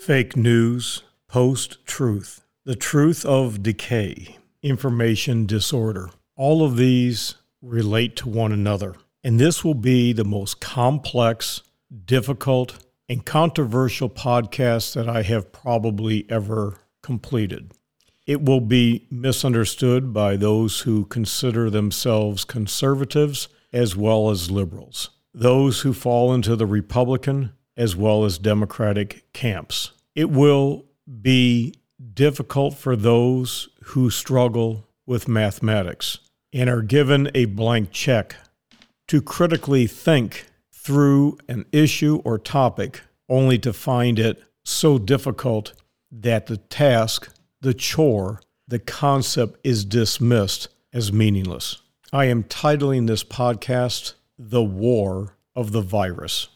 fake news, post truth, the truth of decay, information disorder. All of these relate to one another. And this will be the most complex, difficult, and controversial podcast that I have probably ever completed. It will be misunderstood by those who consider themselves conservatives as well as liberals, those who fall into the Republican as well as Democratic camps. It will be difficult for those who struggle with mathematics and are given a blank check to critically think through an issue or topic only to find it so difficult that the task, the chore, the concept is dismissed as meaningless. I am titling this podcast The War of the Virus.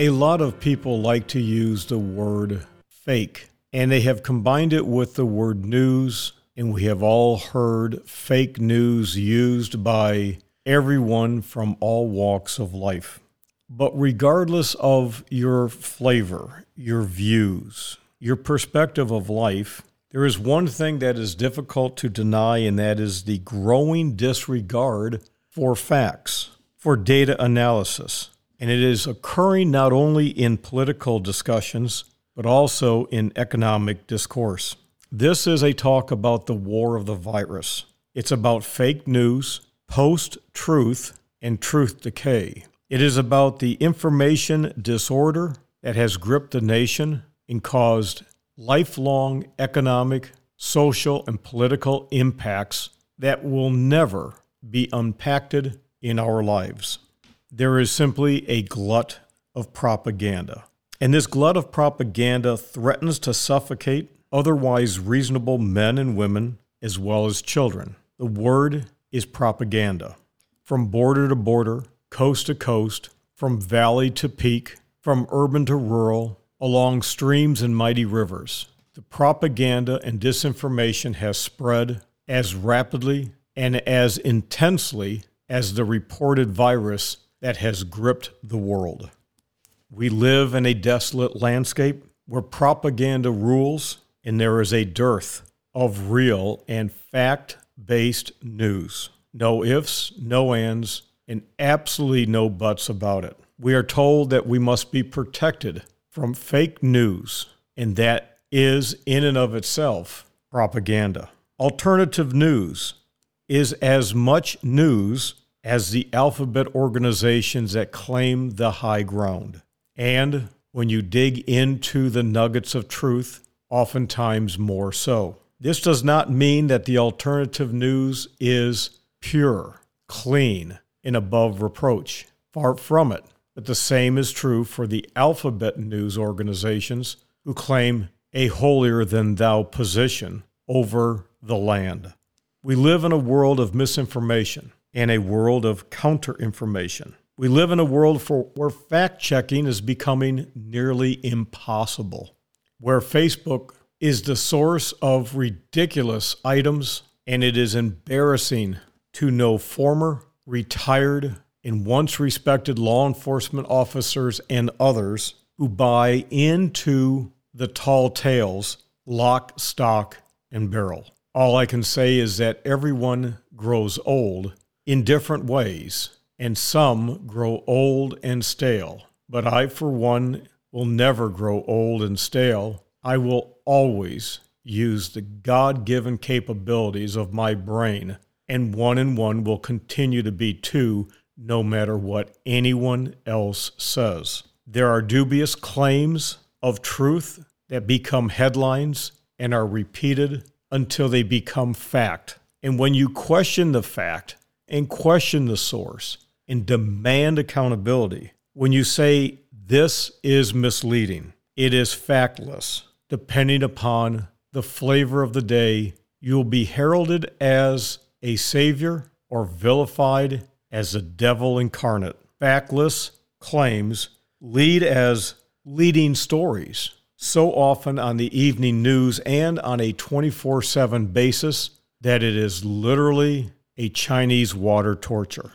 A lot of people like to use the word fake, and they have combined it with the word news, and we have all heard fake news used by everyone from all walks of life. But regardless of your flavor, your views, your perspective of life, there is one thing that is difficult to deny, and that is the growing disregard for facts, for data analysis and it is occurring not only in political discussions, but also in economic discourse. This is a talk about the war of the virus. It's about fake news, post truth, and truth decay. It is about the information disorder that has gripped the nation and caused lifelong economic, social, and political impacts that will never be unpacked in our lives there is simply a glut of propaganda. And this glut of propaganda threatens to suffocate otherwise reasonable men and women as well as children. The word is propaganda. From border to border, coast to coast, from valley to peak, from urban to rural, along streams and mighty rivers. The propaganda and disinformation has spread as rapidly and as intensely as the reported virus that has gripped the world. We live in a desolate landscape where propaganda rules and there is a dearth of real and fact based news. No ifs, no ands, and absolutely no buts about it. We are told that we must be protected from fake news, and that is, in and of itself, propaganda. Alternative news is as much news as the alphabet organizations that claim the high ground. And when you dig into the nuggets of truth, oftentimes more so. This does not mean that the alternative news is pure, clean, and above reproach. Far from it. But the same is true for the alphabet news organizations who claim a holier than thou position over the land. We live in a world of misinformation and a world of counter information. We live in a world for, where fact checking is becoming nearly impossible, where Facebook is the source of ridiculous items, and it is embarrassing to know former, retired, and once respected law enforcement officers and others who buy into the tall tales, lock, stock, and barrel. All I can say is that everyone grows old in different ways, and some grow old and stale. But I, for one, will never grow old and stale. I will always use the God given capabilities of my brain, and one and one will continue to be two no matter what anyone else says. There are dubious claims of truth that become headlines and are repeated until they become fact. And when you question the fact, and question the source and demand accountability. When you say this is misleading, it is factless. Depending upon the flavor of the day, you will be heralded as a savior or vilified as a devil incarnate. Factless claims lead as leading stories, so often on the evening news and on a 24 7 basis that it is literally a Chinese water torture.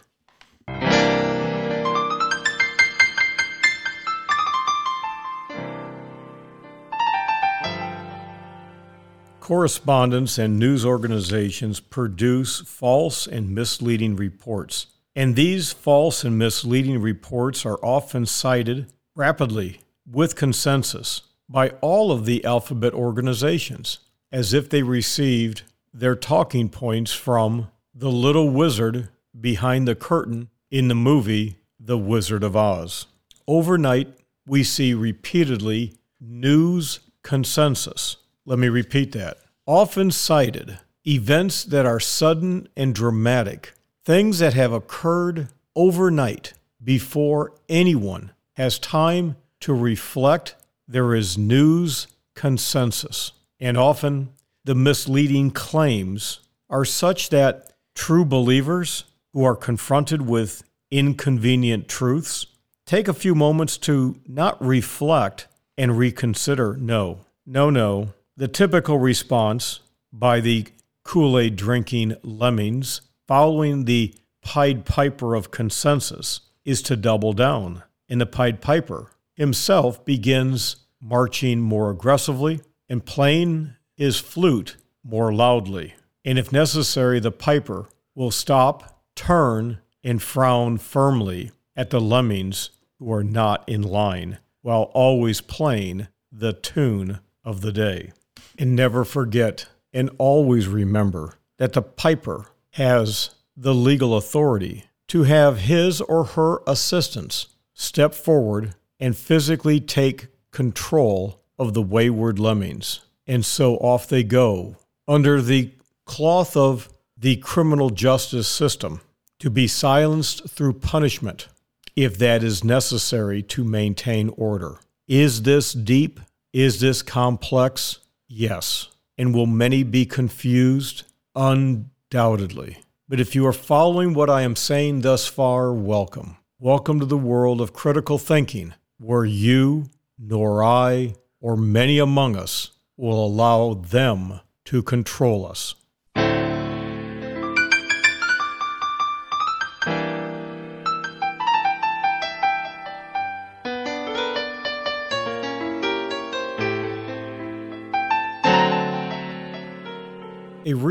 Correspondents and news organizations produce false and misleading reports, and these false and misleading reports are often cited rapidly with consensus by all of the alphabet organizations as if they received their talking points from the little wizard behind the curtain in the movie The Wizard of Oz. Overnight, we see repeatedly news consensus let me repeat that. Often cited, events that are sudden and dramatic, things that have occurred overnight before anyone has time to reflect, there is news consensus. And often the misleading claims are such that true believers who are confronted with inconvenient truths take a few moments to not reflect and reconsider. No, no, no. The typical response by the Kool Aid drinking lemmings following the Pied Piper of consensus is to double down, and the Pied Piper himself begins marching more aggressively and playing his flute more loudly. And if necessary, the piper will stop, turn, and frown firmly at the lemmings who are not in line, while always playing the tune of the day. And never forget and always remember that the piper has the legal authority to have his or her assistants step forward and physically take control of the wayward lemmings. And so off they go under the cloth of the criminal justice system to be silenced through punishment if that is necessary to maintain order. Is this deep? Is this complex? Yes. And will many be confused? Undoubtedly. But if you are following what I am saying thus far, welcome. Welcome to the world of critical thinking, where you, nor I, or many among us will allow them to control us.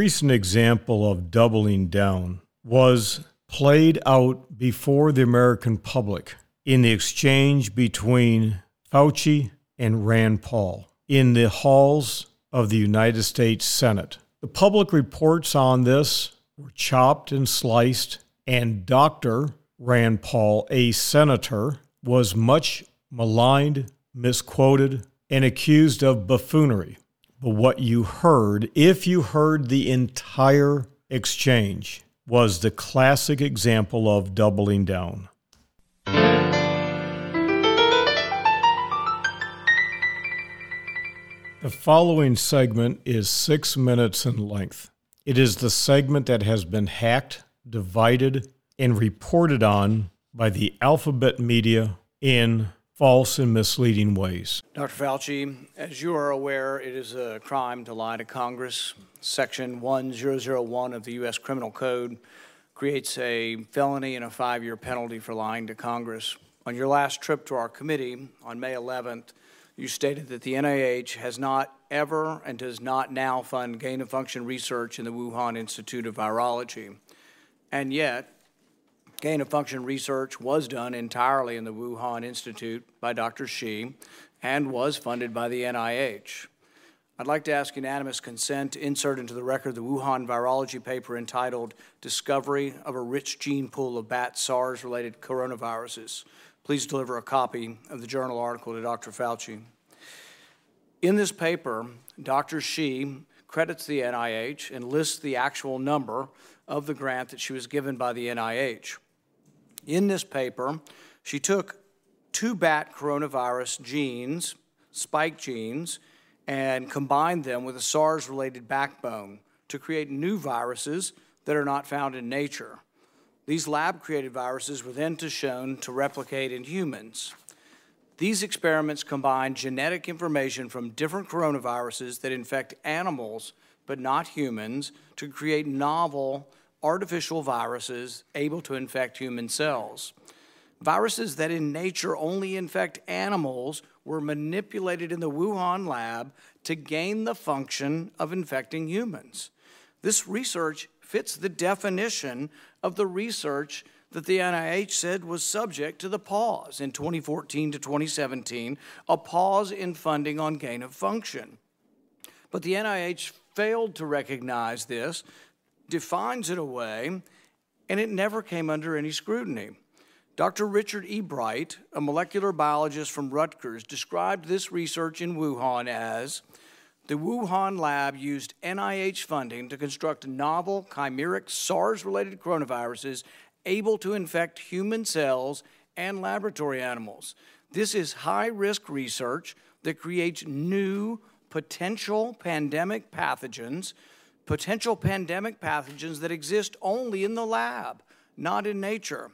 Recent example of doubling down was played out before the American public in the exchange between Fauci and Rand Paul in the halls of the United States Senate. The public reports on this were chopped and sliced, and Dr. Rand Paul, a senator, was much maligned, misquoted, and accused of buffoonery. But what you heard, if you heard the entire exchange, was the classic example of doubling down. The following segment is six minutes in length. It is the segment that has been hacked, divided, and reported on by the alphabet media in false and misleading ways. Dr. Fauci, as you are aware, it is a crime to lie to Congress. Section 1001 of the U.S. Criminal Code creates a felony and a five year penalty for lying to Congress. On your last trip to our committee on May 11th, you stated that the NIH has not ever and does not now fund gain of function research in the Wuhan Institute of Virology. And yet, gain of function research was done entirely in the Wuhan Institute by Dr. Shi and was funded by the NIH. I'd like to ask unanimous consent to insert into the record the Wuhan virology paper entitled Discovery of a Rich Gene Pool of Bat SARS related Coronaviruses. Please deliver a copy of the journal article to Dr. Fauci. In this paper, Dr. Shi credits the NIH and lists the actual number of the grant that she was given by the NIH. In this paper, she took two bat coronavirus genes, spike genes, and combined them with a SARS related backbone to create new viruses that are not found in nature. These lab created viruses were then to shown to replicate in humans. These experiments combine genetic information from different coronaviruses that infect animals but not humans to create novel artificial viruses able to infect human cells. Viruses that in nature only infect animals were manipulated in the Wuhan lab to gain the function of infecting humans. This research fits the definition of the research that the NIH said was subject to the pause in 2014 to 2017, a pause in funding on gain of function. But the NIH failed to recognize this, defines it away, and it never came under any scrutiny. Dr. Richard E. Bright, a molecular biologist from Rutgers, described this research in Wuhan as the Wuhan lab used NIH funding to construct novel chimeric SARS related coronaviruses able to infect human cells and laboratory animals. This is high risk research that creates new potential pandemic pathogens, potential pandemic pathogens that exist only in the lab, not in nature.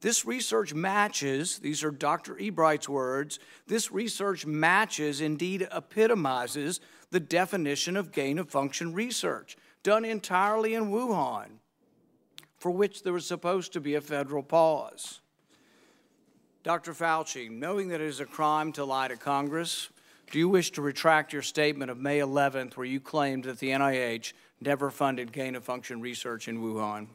This research matches, these are Dr. Ebright's words, this research matches, indeed epitomizes, the definition of gain of function research, done entirely in Wuhan, for which there was supposed to be a federal pause. Dr. Fauci, knowing that it is a crime to lie to Congress, do you wish to retract your statement of May 11th where you claimed that the NIH never funded gain of function research in Wuhan?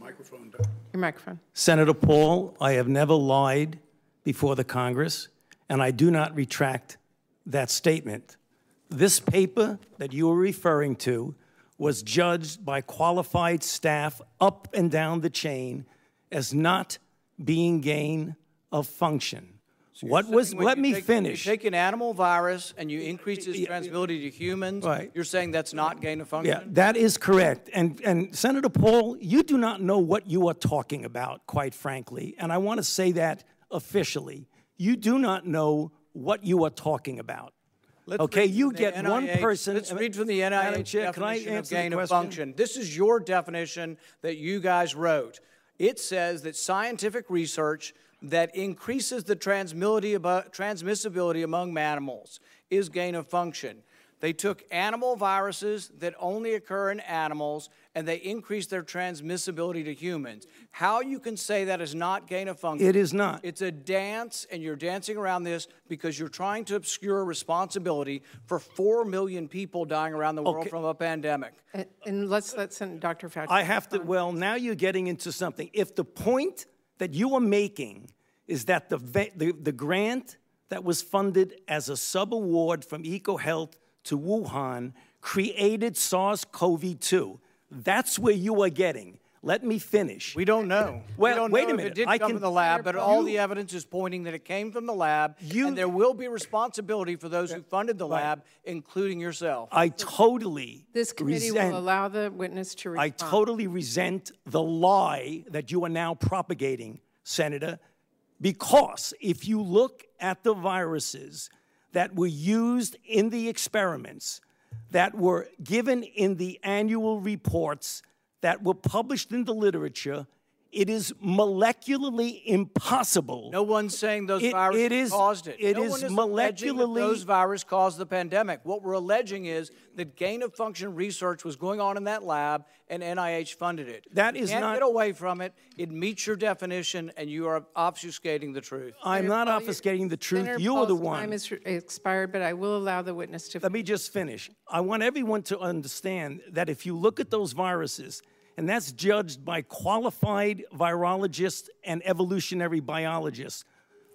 Microphone. Your microphone. Senator Paul, I have never lied before the Congress, and I do not retract that statement. This paper that you are referring to was judged by qualified staff up and down the chain as not being gain of function. What was, let me take- finish. You take an animal virus and you increase its transmissibility to humans. Right. You're saying that's not gain of function? Yeah, that is correct. And, and Senator Paul, you do not know what you are talking about, quite frankly. And I want to say that officially. You do not know what you are talking about. Let's okay, you get one person. Let's read from the NIH Chair, can I definition of gain of function. This is your definition that you guys wrote. It says that scientific research that increases the transmissibility among mammals is gain of function. They took animal viruses that only occur in animals and they increased their transmissibility to humans. How you can say that is not gain of function? It is not. It's a dance, and you're dancing around this because you're trying to obscure responsibility for 4 million people dying around the world Okay. from a pandemic. And- And let's let Sen- Dr. Fauci. I have to, well, now you're getting into something. If the point that you are making is that the, the, the grant that was funded as a sub-award from EcoHealth to Wuhan created SARS-CoV-2, that's where you are getting. Let me finish. We don't know. Well, we don't wait a know if minute. It did I come can- from the lab, but all You- the evidence is pointing that it came from the lab, You- and there will be responsibility for those who funded the lab, including yourself. I totally This committee resent, will allow the witness to I totally resent the lie that you are now propagating, Senator, because if you look at the viruses that were used in the experiments, that were given in the annual reports, that were published in the literature, it is molecularly impossible. No one's saying those It- viruses it is- caused it. it no is one is alleging that molecularly- those viruses caused the pandemic. What we're alleging is that gain of function research was going on in that lab, and NIH funded it. That you is can't not- get away from it. It meets your definition, and you are obfuscating the truth. I'm Senator not Paul, obfuscating the truth. Senator You are the one. time is expired, but I will allow the witness to. Let me just finish. I want everyone to understand that if you look at those viruses, and that's judged by qualified virologists and evolutionary biologists,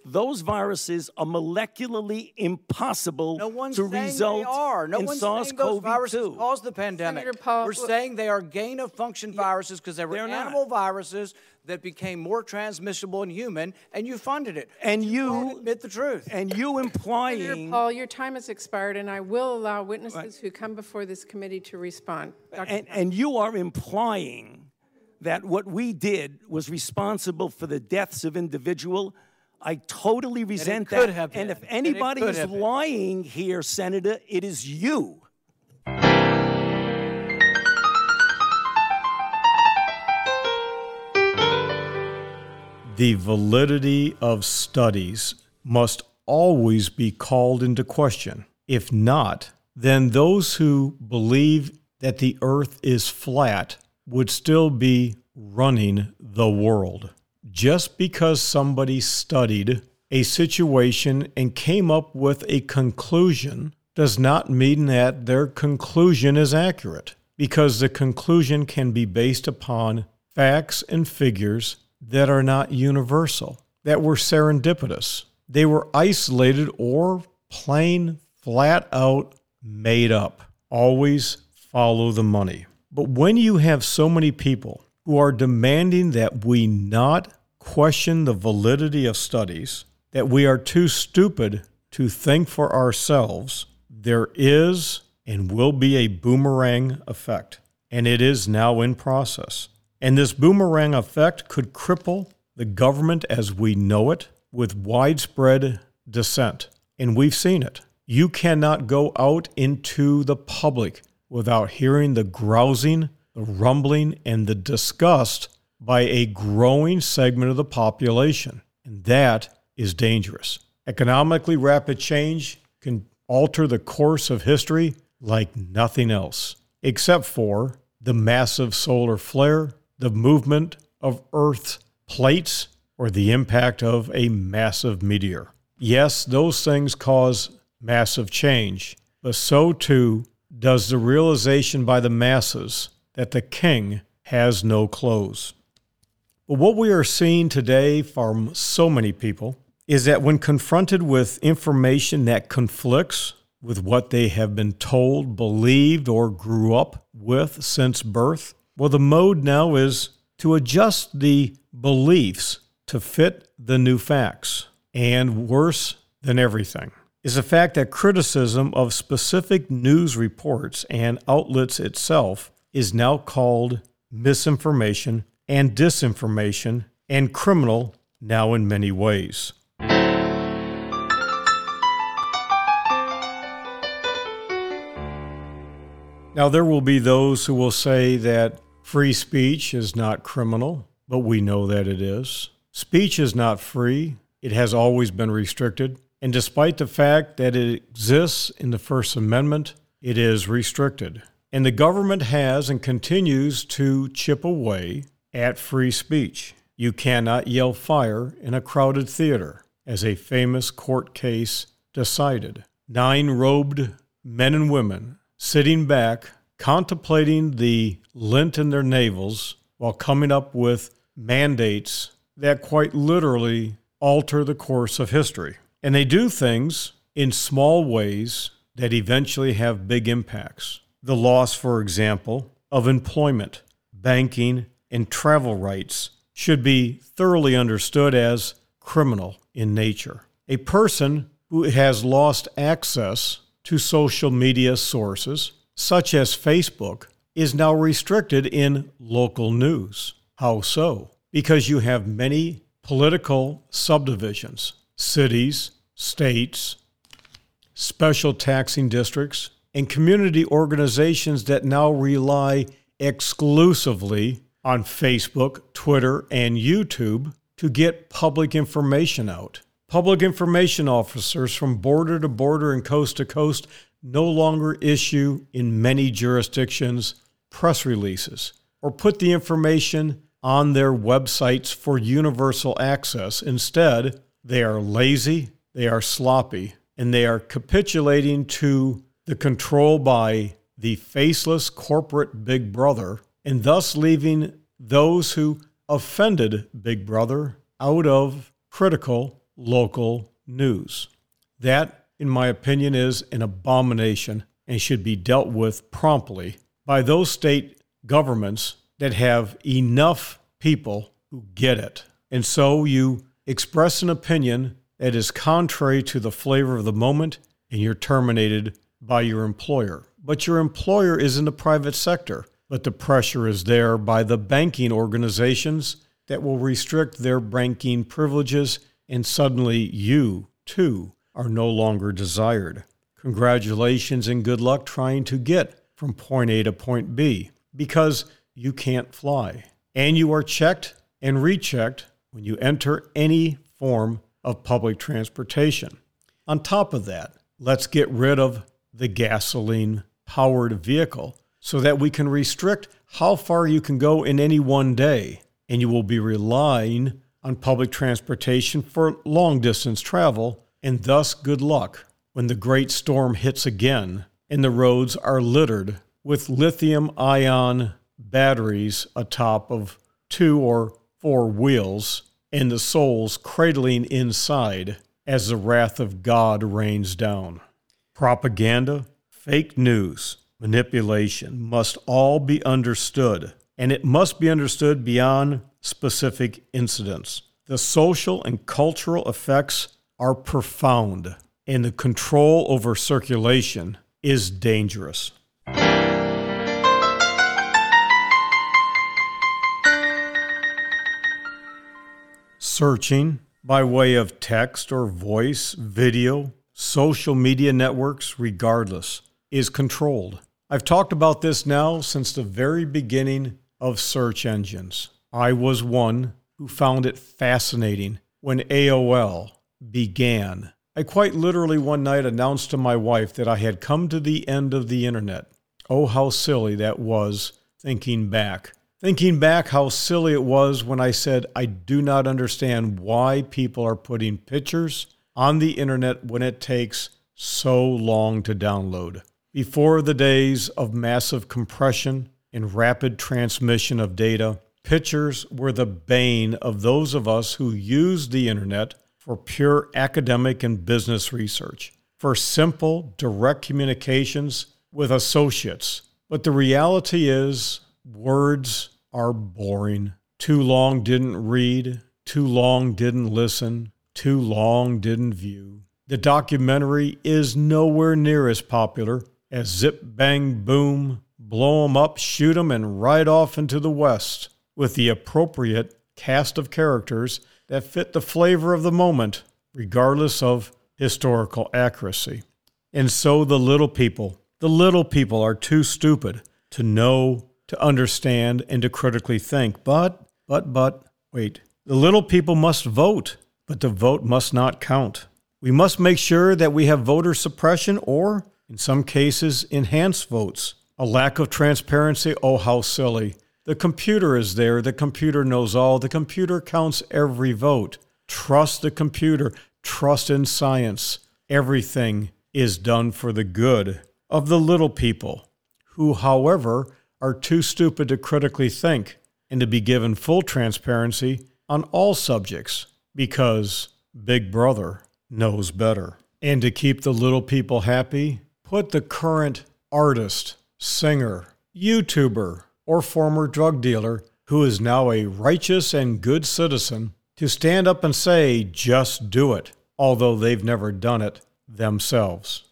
those viruses are molecularly impossible No one's to saying result they are. No in one's saying those viruses SARS-CoV-2. caused the pandemic. Paul, We're wh- saying they are gain of function viruses because they were they're not. animal viruses that became more transmissible in human, and you funded it. And won't you admit the truth. and you Senator implying Paul, your time has expired, and I will allow witnesses who come before this committee to respond. Dr. and, and you are implying that what we did was responsible for the deaths of individual. I totally resent could that. have and been. if And it anybody could is have been. lying here, Senator, it is you. The validity of studies must always be called into question. If not, then those who believe that the earth is flat would still be running the world. Just because somebody studied a situation and came up with a conclusion does not mean that their conclusion is accurate, because the conclusion can be based upon facts and figures that are not universal, that were serendipitous. They were isolated or plain, flat out made up. Always follow the money. But when you have so many people who are demanding that we not question the validity of studies, that we are too stupid to think for ourselves, there is and will be a boomerang effect. And it is now in process. And this boomerang effect could cripple the government as we know it with widespread dissent. And we've seen it. You cannot go out into the public without hearing the grousing, the rumbling, and the disgust by a growing segment of the population. And that is dangerous. Economically rapid change can alter the course of history like nothing else, except for the massive solar flare the movement of Earth's plates or the impact of a massive meteor. Yes, those things cause massive change, but so too does the realization by the masses that the king has no clothes. But what we are seeing today from so many people is that when confronted with information that conflicts with what they have been told, believed, or grew up with since birth, well, the mode now is to adjust the beliefs to fit the new facts. And worse than everything is the fact that criticism of specific news reports and outlets itself is now called misinformation and disinformation and criminal now in many ways. Now, there will be those who will say that free speech is not criminal, but we know that it is. Speech is not free, it has always been restricted. And despite the fact that it exists in the First Amendment, it is restricted. And the government has and continues to chip away at free speech. You cannot yell fire in a crowded theater, as a famous court case decided. Nine robed men and women sitting back, contemplating the lint in their navels while coming up with mandates that quite literally alter the course of history. And they do things in small ways that eventually have big impacts. The loss, for example, of employment, banking, and travel rights should be thoroughly understood as criminal in nature. A person who has lost access to social media sources, such as Facebook, is now restricted in local news. How so? Because you have many political subdivisions, cities, states, special taxing districts, and community organizations that now rely exclusively on Facebook, Twitter, and YouTube to get public information out. Public information officers from border to border and coast to coast no longer issue in many jurisdictions press releases or put the information on their websites for universal access. Instead, they are lazy, they are sloppy, and they are capitulating to the control by the faceless corporate Big Brother, and thus leaving those who offended Big Brother out of critical local news. That, in my opinion, is an abomination and should be dealt with promptly by those state governments that have enough people who get it. And so you express an opinion that is contrary to the flavor of the moment and you're terminated by your employer. But your employer is in the private sector, but the pressure is there by the banking organizations that will restrict their banking privileges and suddenly you, too, are no longer desired. Congratulations and good luck trying to get from point A to point B because you can't fly. And you are checked and rechecked when you enter any form of public transportation. On top of that, let's get rid of the gasoline powered vehicle so that we can restrict how far you can go in any one day. And you will be relying on public transportation for long distance travel, and thus good luck when the great storm hits again and the roads are littered with lithium ion batteries atop of two or four wheels and the souls cradling inside as the wrath of God rains down. Propaganda, fake news, manipulation must all be understood, and it must be understood beyond specific incidents. The social and cultural effects are profound, and the control over circulation is dangerous. Searching by way of text or voice, video, social media networks, regardless, is controlled. I've talked about this now since the very beginning of search engines. I was one who found it fascinating when AOL began. I quite literally one night announced to my wife that I had come to the end of the internet. Oh, how silly that was, thinking back. Thinking back, how silly it was when I said, I do not understand why people are putting pictures on the internet when it takes so long to download. Before the days of massive compression and rapid transmission of data, pictures were the bane of those of us who used the internet for pure academic and business research, for simple, direct communications with associates. But the reality is, words are boring. Too long didn't read, too long didn't listen, too long didn't view. The documentary is nowhere near as popular as Zip Bang Boom, Blow 'em Up, Shoot 'em, and Ride Off into the West, with the appropriate cast of characters that fit the flavor of the moment, regardless of historical accuracy. And so the little people, the little people are too stupid to know to understand and to critically think. But, but, but, wait. The little people must vote, but the vote must not count. We must make sure that we have voter suppression or, in some cases, enhanced votes. A lack of transparency, oh, how silly. The computer is there. The computer knows all. The computer counts every vote. Trust the computer. Trust in science. Everything is done for the good of the little people, who, however, are too stupid to critically think and to be given full transparency on all subjects because Big Brother knows better. And to keep the little people happy, put the current artist, singer, YouTuber, or former drug dealer who is now a righteous and good citizen to stand up and say, just do it, although they've never done it themselves.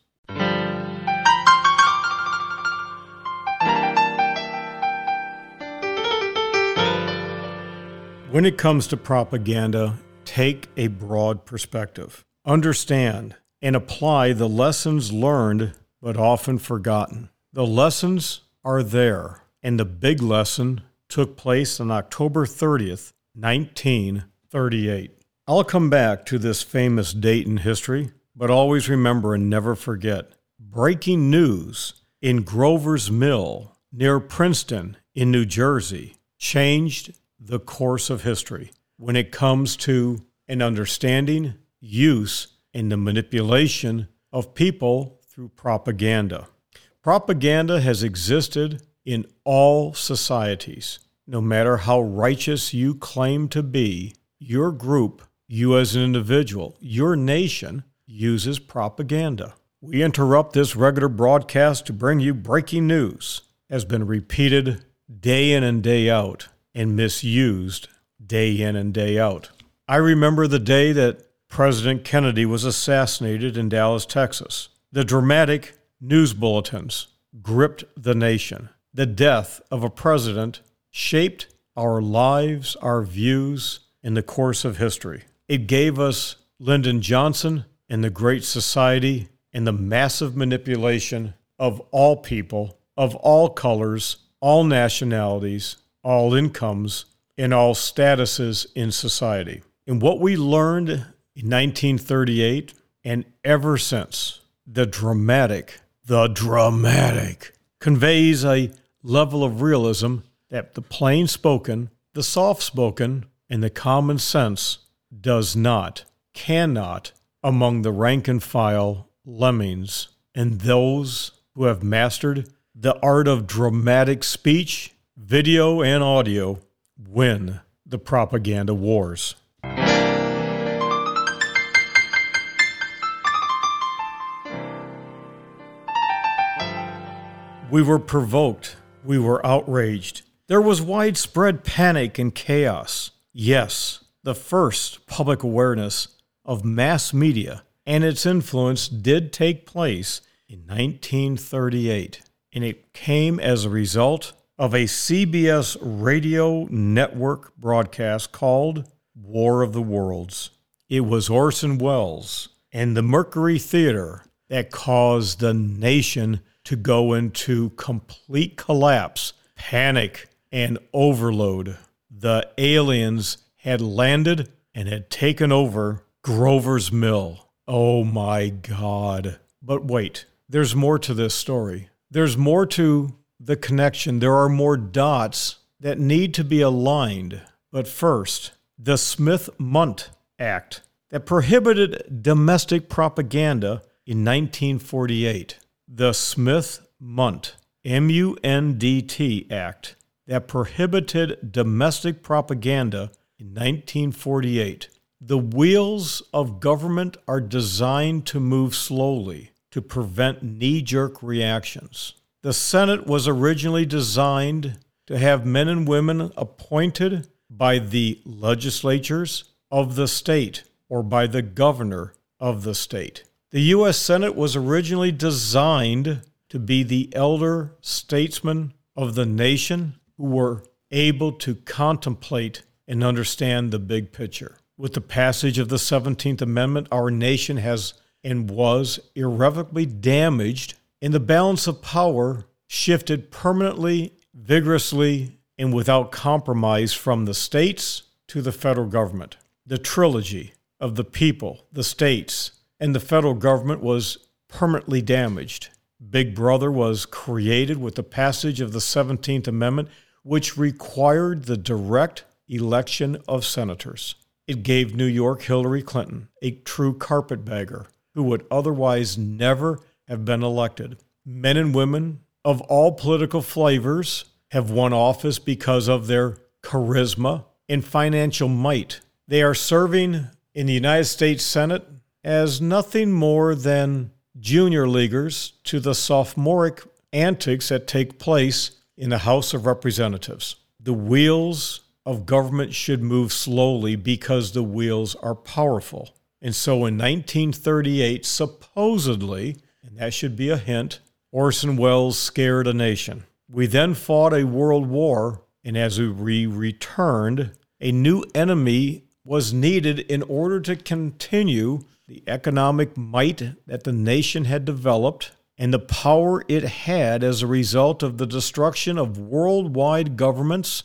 When it comes to propaganda, take a broad perspective. Understand and apply the lessons learned but often forgotten. The lessons are there, and the big lesson took place on October 30th, 1938. I'll come back to this famous date in history, but always remember and never forget breaking news in Grover's Mill near Princeton in New Jersey changed the course of history when it comes to an understanding, use, and the manipulation of people through propaganda. Propaganda has existed in all societies. No matter how righteous you claim to be, your group, you as an individual, your nation uses propaganda. We interrupt this regular broadcast to bring you breaking news, has been repeated day in and day out and misused day in and day out. I remember the day that President Kennedy was assassinated in Dallas, Texas. The dramatic news bulletins gripped the nation. The death of a president shaped our lives, our views in the course of history. It gave us Lyndon Johnson and the Great Society and the massive manipulation of all people, of all colors, all nationalities, all incomes, and all statuses in society. And what we learned in 1938 and ever since, the dramatic, the dramatic conveys a level of realism that the plain spoken, the soft spoken, and the common sense does not, cannot, among the rank and file lemmings and those who have mastered the art of dramatic speech, video, and audio win the propaganda wars. We were provoked. We were outraged. There was widespread panic and chaos. Yes, the first public awareness of mass media and its influence did take place in 1938, and it came as a result of a CBS radio network broadcast called War of the Worlds. It was Orson Welles and the Mercury Theater that caused the nation to go into complete collapse, panic, and overload. The aliens had landed and had taken over Grover's Mill. Oh my God. But wait, there's more to this story. There's more to the connection. There are more dots that need to be aligned. But first, the Smith Mundt Act that prohibited domestic propaganda in 1948. The Smith Mundt, M U N D T Act that prohibited domestic propaganda in 1948. The wheels of government are designed to move slowly to prevent knee jerk reactions. The Senate was originally designed to have men and women appointed by the legislatures of the state or by the governor of the state. The U.S. Senate was originally designed to be the elder statesmen of the nation who were able to contemplate and understand the big picture. With the passage of the 17th Amendment, our nation has and was irrevocably damaged, and the balance of power shifted permanently, vigorously, and without compromise from the states to the federal government. The trilogy of the people, the states, and the federal government was permanently damaged. Big Brother was created with the passage of the 17th Amendment, which required the direct election of senators. It gave New York Hillary Clinton, a true carpetbagger who would otherwise never have been elected. Men and women of all political flavors have won office because of their charisma and financial might. They are serving in the United States Senate as nothing more than junior leaguers to the sophomoric antics that take place in the House of Representatives. The wheels of government should move slowly because the wheels are powerful. And so in 1938, supposedly, and that should be a hint, Orson Welles scared a nation. We then fought a world war, and as we returned, a new enemy was needed in order to continue the economic might that the nation had developed and the power it had as a result of the destruction of worldwide governments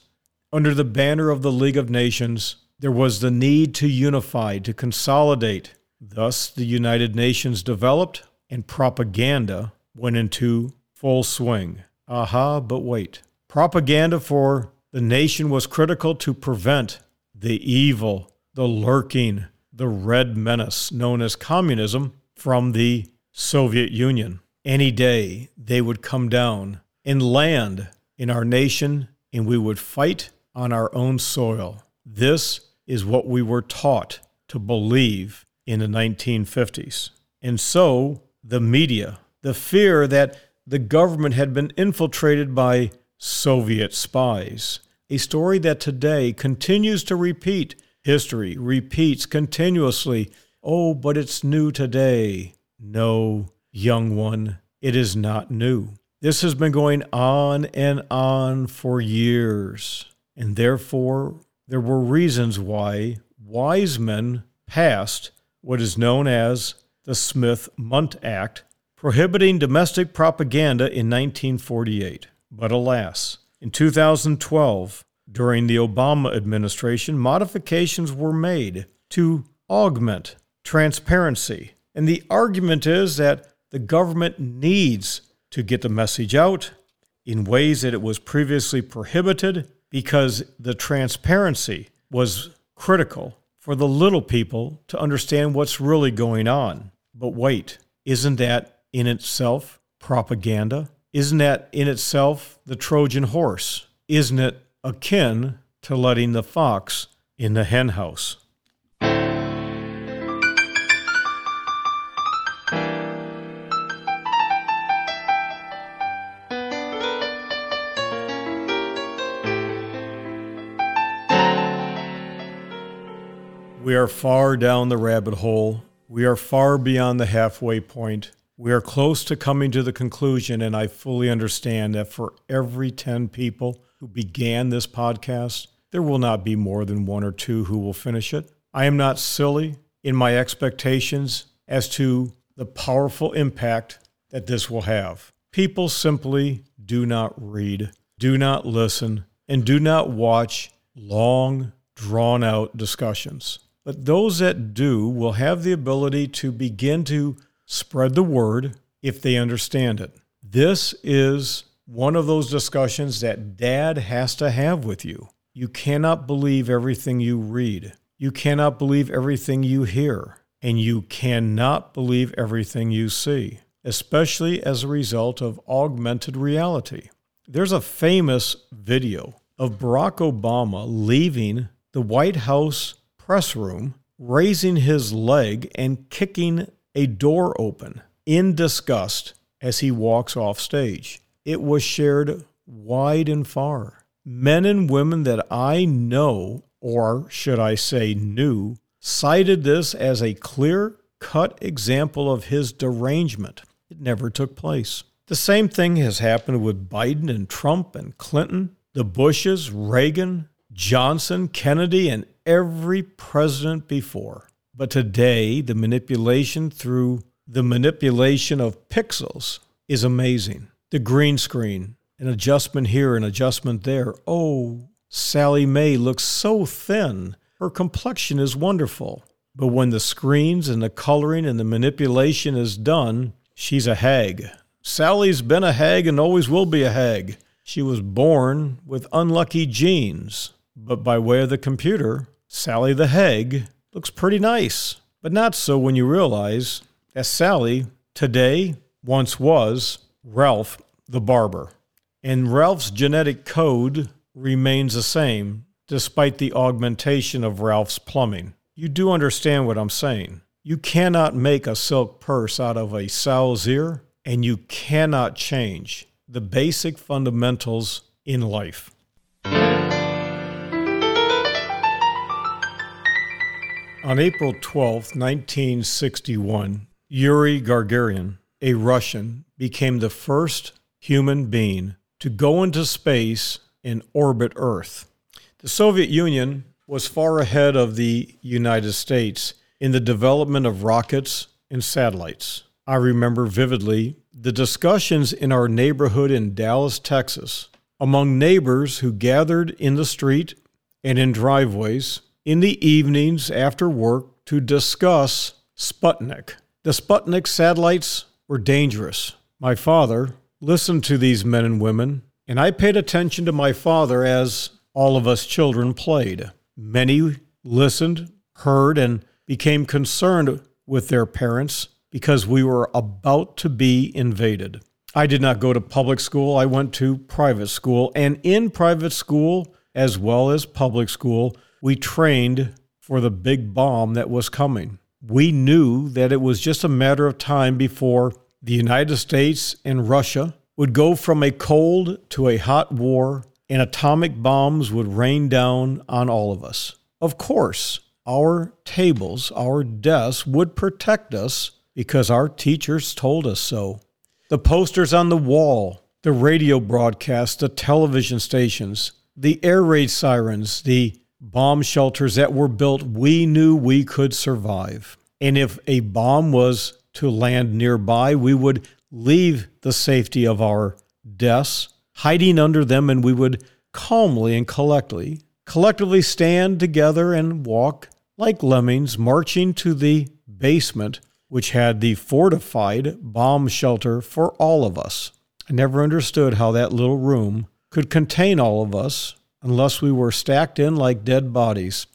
under the banner of the League of Nations, there was the need to unify, to consolidate. Thus, the United Nations developed and propaganda went into full swing. Aha, but wait. Propaganda for the nation was critical to prevent the evil, the lurking, the red menace known as communism from the Soviet Union. Any day they would come down and land in our nation, and we would fight on our own soil. This is what we were taught to believe in the 1950s. And so the media, the fear that the government had been infiltrated by Soviet spies, a story that today continues to repeat. History repeats continuously. Oh, but it's new today. No, young one, it is not new. This has been going on and on for years. And therefore, there were reasons why wise men passed what is known as the Smith Mundt Act, prohibiting domestic propaganda in 1948. But alas, in 2012, during the Obama administration, modifications were made to augment transparency. And the argument is that The government needs to get the message out in ways that it was previously prohibited because the transparency was critical for the little people to understand what's really going on. But wait, isn't that in itself propaganda? Isn't that in itself the Trojan horse? Isn't it akin to letting the fox in the henhouse? We are far down the rabbit hole. We are far beyond the halfway point. We are close to coming to the conclusion, and I fully understand that for every 10 people who began this podcast, there will not be more than one or two who will finish it. I am not silly in my expectations as to the powerful impact that this will have. People simply do not read, do not listen, and do not watch long, drawn out discussions. But those that do will have the ability to begin to spread the word if they understand it. This is one of those discussions that dad has to have with you. You cannot believe everything you read. You cannot believe everything you hear. And you cannot believe everything you see, especially as a result of augmented reality. There's a famous video of Barack Obama leaving the White House press room, raising his leg and kicking a door open in disgust as he walks off stage. It was shared wide and far. Men and women that I know, or should I say knew, cited this as a clear cut example of his derangement. It never took place. The same thing has happened with Biden and Trump and Clinton, the Bushes, Reagan, Johnson, Kennedy, and every president before. But today, the manipulation through the manipulation of pixels is amazing. The green screen, an adjustment here, an adjustment there. Oh, Sally Mae looks so thin. Her complexion is wonderful. But when the screens and the coloring and the manipulation is done, she's a hag. Sally's been a hag and always will be a hag. She was born with unlucky genes, but by way of the computer, Sally the Hag looks pretty nice, but not so when you realize that Sally today once was Ralph the barber. And Ralph's genetic code remains the same despite the augmentation of Ralph's plumbing. You do understand what I'm saying. You cannot make a silk purse out of a sow's ear, and you cannot change the basic fundamentals in life. On April 12, 1961, Yuri Gagarin, a Russian, became the first human being to go into space and orbit Earth. The Soviet Union was far ahead of the United States in the development of rockets and satellites. I remember vividly the discussions in our neighborhood in Dallas, Texas, among neighbors who gathered in the street and in driveways in the evenings after work to discuss Sputnik. The Sputnik satellites were dangerous. My father listened to these men and women, and I paid attention to my father as all of us children played. Many listened, heard, and became concerned with their parents because we were about to be invaded. I did not go to public school, I went to private school, and in private school, as well as public school, we trained for the big bomb that was coming. We knew that it was just a matter of time before the United States and Russia would go from a cold to a hot war and atomic bombs would rain down on all of us. Of course, our tables, our desks would protect us because our teachers told us so. The posters on the wall, the radio broadcasts, the television stations, the air raid sirens, the bomb shelters that were built, we knew we could survive. And if a bomb was to land nearby, we would leave the safety of our desks, hiding under them, and we would calmly and collectively, collectively stand together and walk like lemmings, marching to the basement which had the fortified bomb shelter for all of us. I never understood how that little room could contain all of us unless we were stacked in like dead bodies.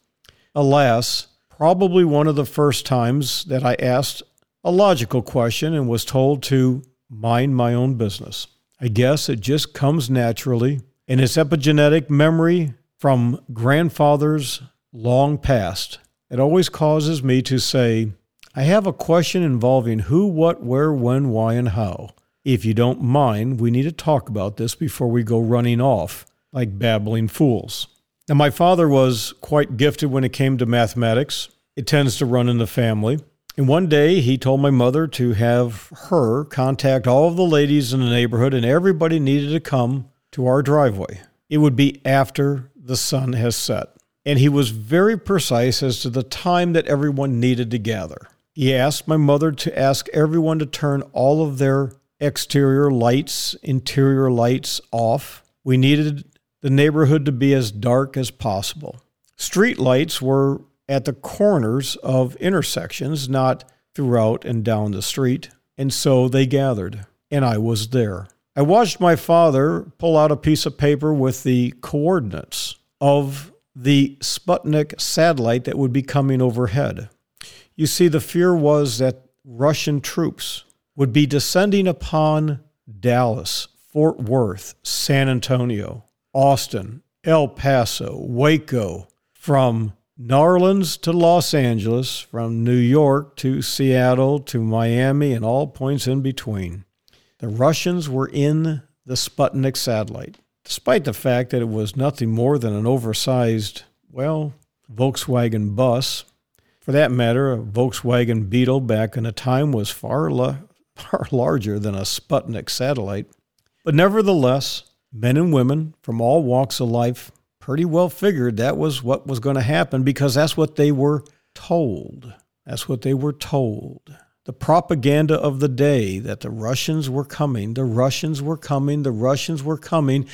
Alas, probably one of the first times that I asked a logical question and was told to mind my own business. I guess it just comes naturally, and it's epigenetic memory from grandfathers long past. It always causes me to say, I have a question involving who, what, where, when, why, and how. If you don't mind, we need to talk about this before we go running off like babbling fools. Now, my father was quite gifted when it came to mathematics. It tends to run in the family. And one day he told my mother to have her contact all of the ladies in the neighborhood, and everybody needed to come to our driveway. It would be after the sun has set. And he was very precise as to the time that everyone needed to gather. He asked my mother to ask everyone to turn all of their exterior lights, interior lights off. We needed the neighborhood to be as dark as possible. Street lights were at the corners of intersections, not throughout and down the street, and so they gathered, and I was there. I watched my father pull out a piece of paper with the coordinates of the Sputnik satellite that would be coming overhead. You see, the fear was that Russian troops would be descending upon Dallas, Fort Worth, San Antonio, Austin, El Paso, Waco, from Narlands to Los Angeles, from New York to Seattle to Miami, and all points in between. The Russians were in the Sputnik satellite, despite the fact that it was nothing more than an oversized, well, Volkswagen bus. For that matter, a Volkswagen Beetle back in a time was far, la- far larger than a Sputnik satellite. But nevertheless, men and women from all walks of life pretty well figured that was what was going to happen because that's what they were told. That's what they were told. The propaganda of the day that the Russians were coming, the Russians were coming, the Russians were coming,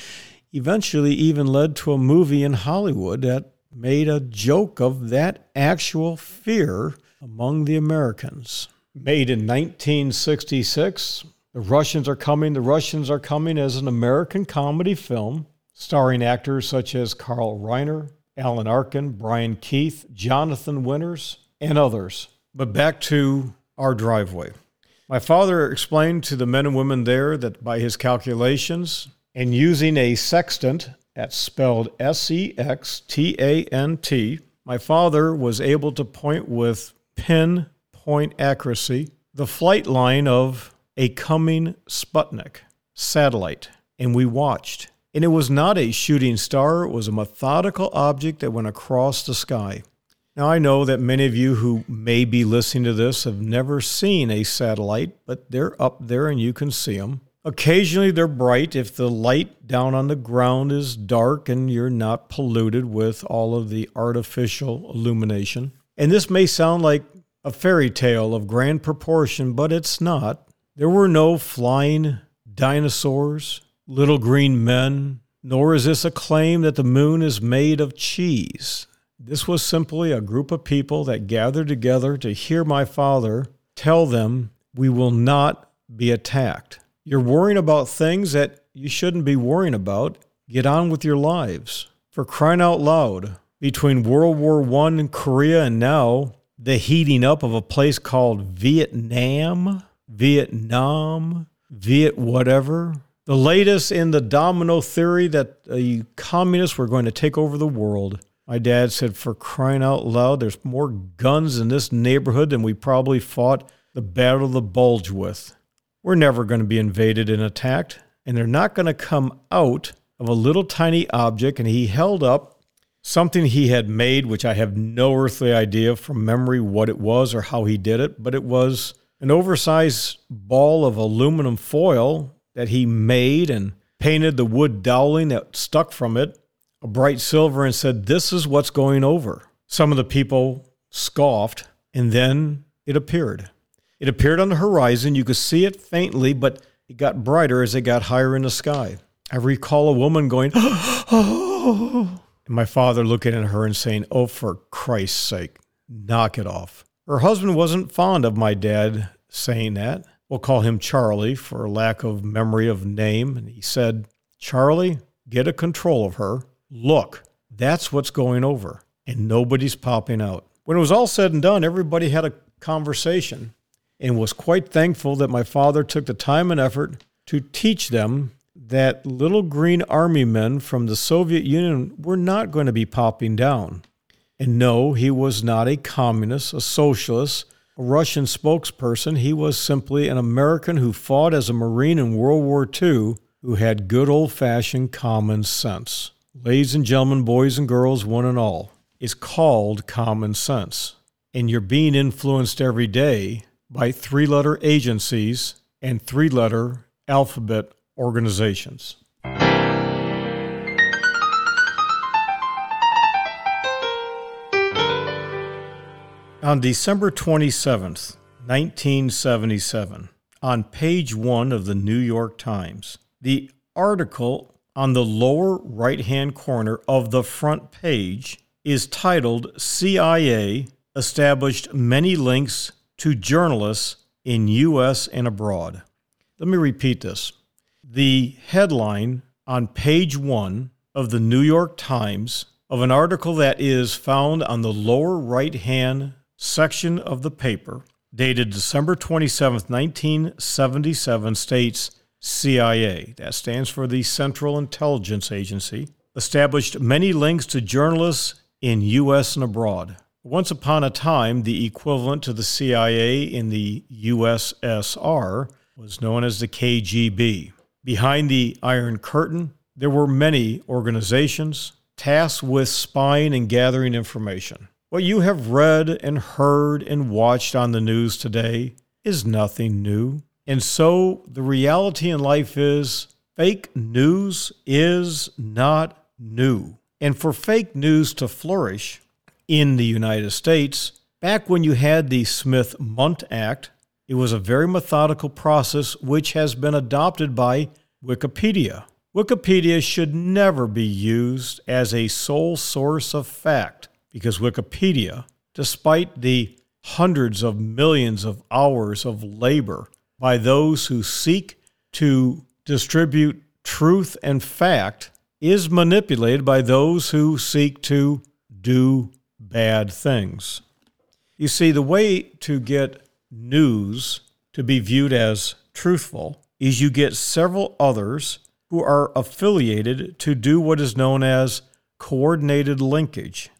eventually even led to a movie in Hollywood that made a joke of that actual fear among the Americans. Made in 1966, The Russians Are Coming, The Russians Are Coming as an American comedy film starring actors such as Carl Reiner, Alan Arkin, Brian Keith, Jonathan Winters, and others. But back to our driveway. My father explained to the men and women there that by his calculations and using a sextant, that's spelled S E X T A N T, my father was able to point with pinpoint accuracy the flight line of a coming Sputnik satellite. And we watched. And it was not a shooting star, it was a methodical object that went across the sky. Now, I know that many of you who may be listening to this have never seen a satellite, but they're up there and you can see them. Occasionally, they're bright if the light down on the ground is dark and you're not polluted with all of the artificial illumination. And this may sound like a fairy tale of grand proportion, but it's not. There were no flying dinosaurs, little green men, nor is this a claim that the moon is made of cheese. This was simply a group of people that gathered together to hear my father tell them, We will not be attacked. You're worrying about things that you shouldn't be worrying about. Get on with your lives. For crying out loud, between World War I and Korea and now, the heating up of a place called Vietnam, Vietnam, Viet whatever. The latest in the domino theory that the communists were going to take over the world. My dad said, for crying out loud, there's more guns in this neighborhood than we probably fought the Battle of the Bulge with. We're never going to be invaded and attacked, and they're not going to come out of a little tiny object. And he held up something he had made, which I have no earthly idea from memory what it was or how he did it, but it was an oversized ball of aluminum foil that he made and painted the wood dowling that stuck from it a bright silver and said, This is what's going over. Some of the people scoffed, and then it appeared. It appeared on the horizon. You could see it faintly, but it got brighter as it got higher in the sky. I recall a woman going, Oh, and my father looking at her and saying, Oh, for Christ's sake, knock it off. Her husband wasn't fond of my dad saying that. We'll call him Charlie for lack of memory of name. And he said, Charlie, get a control of her. Look, that's what's going over, and nobody's popping out. When it was all said and done, everybody had a conversation and was quite thankful that my father took the time and effort to teach them that little green army men from the Soviet Union were not going to be popping down. And no, he was not a communist, a socialist, a Russian spokesperson. He was simply an American who fought as a Marine in World War II who had good old fashioned common sense. Ladies and gentlemen, boys and girls, one and all, is called common sense. And you're being influenced every day by three letter agencies and three letter alphabet organizations. On December 27th, 1977, on page one of the New York Times, the article on the lower right hand corner of the front page is titled CIA Established Many Links to Journalists in U.S. and Abroad. Let me repeat this. The headline on page one of the New York Times of an article that is found on the lower right hand section of the paper, dated December 27, 1977, states CIA, that stands for the Central Intelligence Agency, established many links to journalists in U.S. and abroad. Once upon a time, the equivalent to the CIA in the USSR was known as the KGB. Behind the Iron Curtain, there were many organizations tasked with spying and gathering information. What you have read and heard and watched on the news today is nothing new. And so the reality in life is fake news is not new. And for fake news to flourish in the United States, back when you had the Smith Mundt Act, it was a very methodical process which has been adopted by Wikipedia. Wikipedia should never be used as a sole source of fact because Wikipedia, despite the hundreds of millions of hours of labor by those who seek to distribute truth and fact is manipulated by those who seek to do bad things. You see, the way to get news to be viewed as truthful is you get several others who are affiliated to do what is known as coordinated linkage.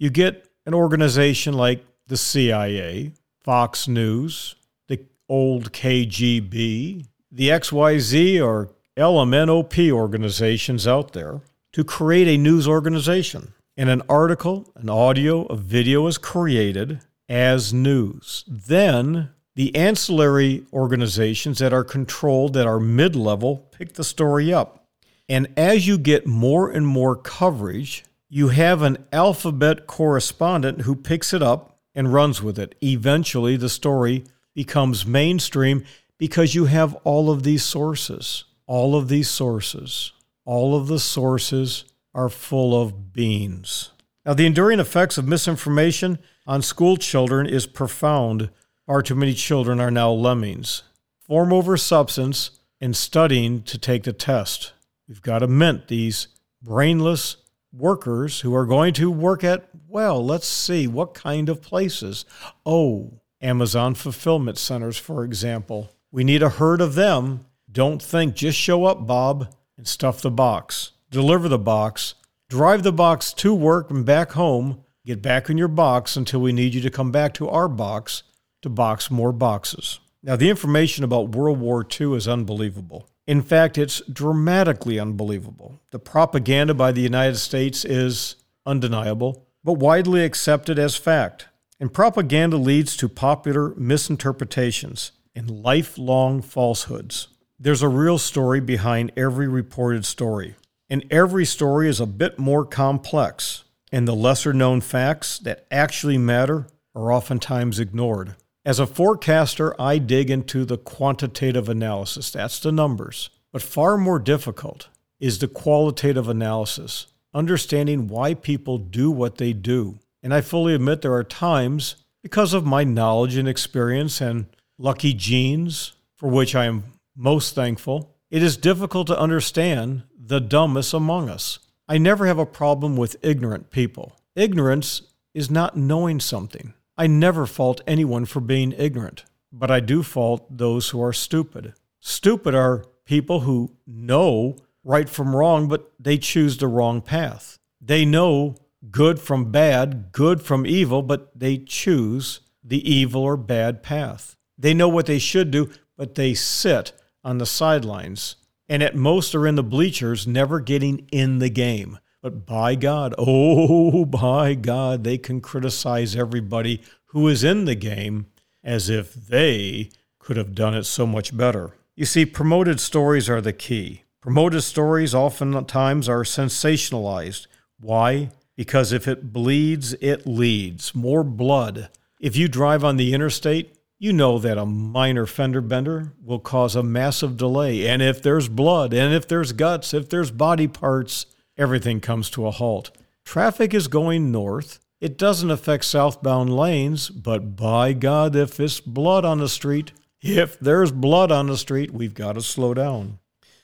You get an organization like the CIA, Fox News, the old KGB, the XYZ or LMNOP organizations out there to create a news organization. And an article, an audio, a video is created as news. Then the ancillary organizations that are controlled, that are mid level, pick the story up. And as you get more and more coverage, you have an alphabet correspondent who picks it up and runs with it. Eventually, the story becomes mainstream because you have all of these sources. All of these sources, all of the sources are full of beans. Now, the enduring effects of misinformation on school children is profound. Far too many children are now lemmings. Form over substance and studying to take the test. We've got to mint these brainless workers who are going to work at, well, let's see, what kind of places? Oh, Amazon fulfillment centers, for example. We need a herd of them. Don't think just show up, Bob, and stuff the box. Deliver the box. Drive the box to work and back home. Get back in your box until we need you to come back to our box to box more boxes. Now, the information about World War II is unbelievable. In fact, it's dramatically unbelievable. The propaganda by the United States is undeniable, but widely accepted as fact. And propaganda leads to popular misinterpretations and lifelong falsehoods. There's a real story behind every reported story, and every story is a bit more complex, and the lesser known facts that actually matter are oftentimes ignored. As a forecaster, I dig into the quantitative analysis, that's the numbers. But far more difficult is the qualitative analysis, understanding why people do what they do and I fully admit there are times because of my knowledge and experience and lucky genes, for which I am most thankful, it is difficult to understand the dumbest among us. I never have a problem with ignorant people. Ignorance is not knowing something. I never fault anyone for being ignorant, but I do fault those who are stupid. Stupid are people who know right from wrong, but they choose the wrong path. They know good from bad, good from evil, but they choose the evil or bad path. They know what they should do, but they sit on the sidelines and at most are in the bleachers, never getting in the game. But by God, oh, by God, they can criticize everybody who is in the game as if they could have done it so much better. You see, promoted stories are the key. Promoted stories oftentimes are sensationalized. Why? Because if it bleeds, it leads. More blood. If you drive on the interstate, you know that a minor fender bender will cause a massive delay. And if there's blood, and if there's guts, if there's body parts, everything comes to a halt. Traffic is going north. It doesn't affect southbound lanes, but by God, if there's blood on the street, if there's blood on the street, we've got to slow down.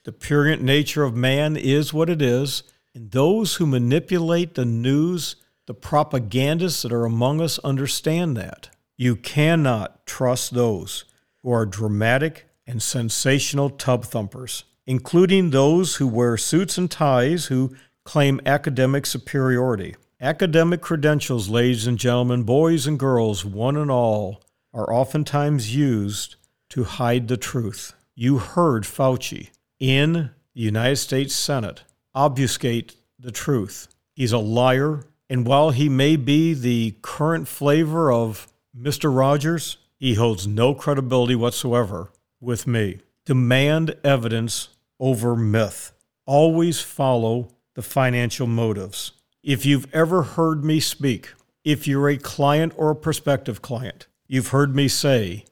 The purient nature of man is what it is, and those who manipulate the news, the propagandists that are among us, understand that. You cannot trust those who are dramatic and sensational tub thumpers, including those who wear suits and ties who claim academic superiority. Academic credentials, ladies and gentlemen, boys and girls, one and all, are oftentimes used to hide the truth. You heard Fauci in the United States Senate obfuscate the truth. He's a liar, and while he may be the current flavor of Mr. Rogers, he holds no credibility whatsoever with me. Demand evidence over myth. Always follow the financial motives. If you've ever heard me speak, if you're a client or a prospective client, you've heard me say,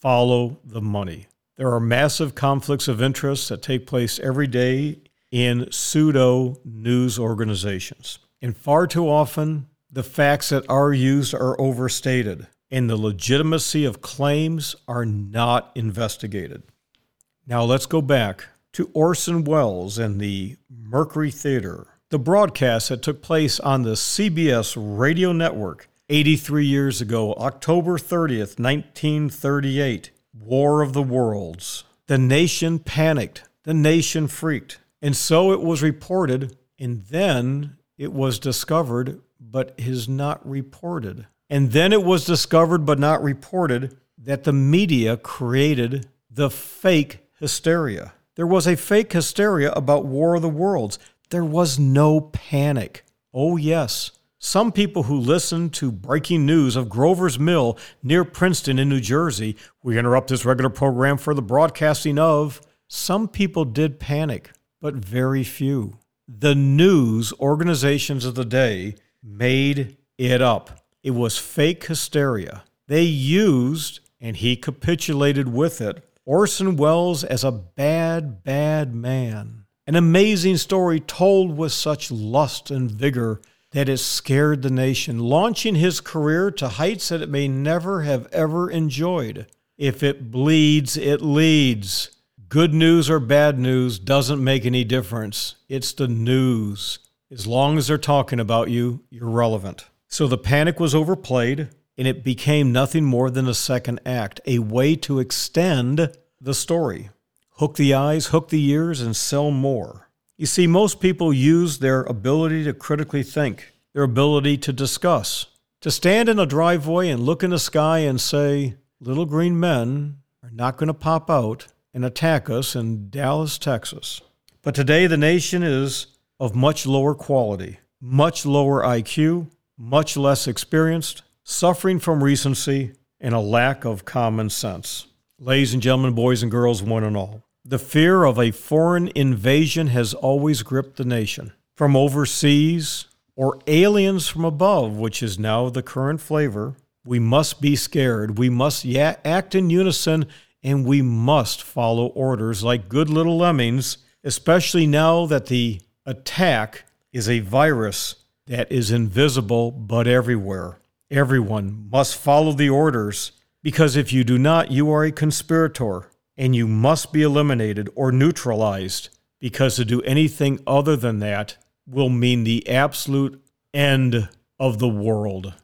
follow the money. There are massive conflicts of interest that take place every day in pseudo news organizations. And far too often, the facts that are used are overstated and the legitimacy of claims are not investigated. Now let's go back to Orson Welles and the Mercury Theater. The broadcast that took place on the CBS radio network 83 years ago, October 30th, 1938, War of the Worlds. The nation panicked, the nation freaked. And so it was reported, and then it was discovered, but is not reported. And then it was discovered but not reported that the media created the fake hysteria. There was a fake hysteria about War of the Worlds. There was no panic. Oh, yes. Some people who listened to breaking news of Grover's Mill near Princeton in New Jersey, we interrupt this regular program for the broadcasting of. Some people did panic, but very few. The news organizations of the day made it up. It was fake hysteria. They used, and he capitulated with it, Orson Welles as a bad, bad man. An amazing story told with such lust and vigor that it scared the nation, launching his career to heights that it may never have ever enjoyed. If it bleeds, it leads. Good news or bad news doesn't make any difference. It's the news. As long as they're talking about you, you're relevant. So the panic was overplayed, and it became nothing more than a second act, a way to extend the story. Hook the eyes, hook the ears, and sell more. You see, most people use their ability to critically think, their ability to discuss, to stand in a driveway and look in the sky and say, Little green men are not going to pop out and attack us in Dallas, Texas. But today, the nation is of much lower quality, much lower IQ, much less experienced, suffering from recency, and a lack of common sense. Ladies and gentlemen, boys and girls, one and all, the fear of a foreign invasion has always gripped the nation. From overseas or aliens from above, which is now the current flavor, we must be scared. We must act in unison and we must follow orders like good little lemmings, especially now that the attack is a virus that is invisible but everywhere. Everyone must follow the orders because if you do not, you are a conspirator and you must be eliminated or neutralized because to do anything other than that will mean the absolute end of the world.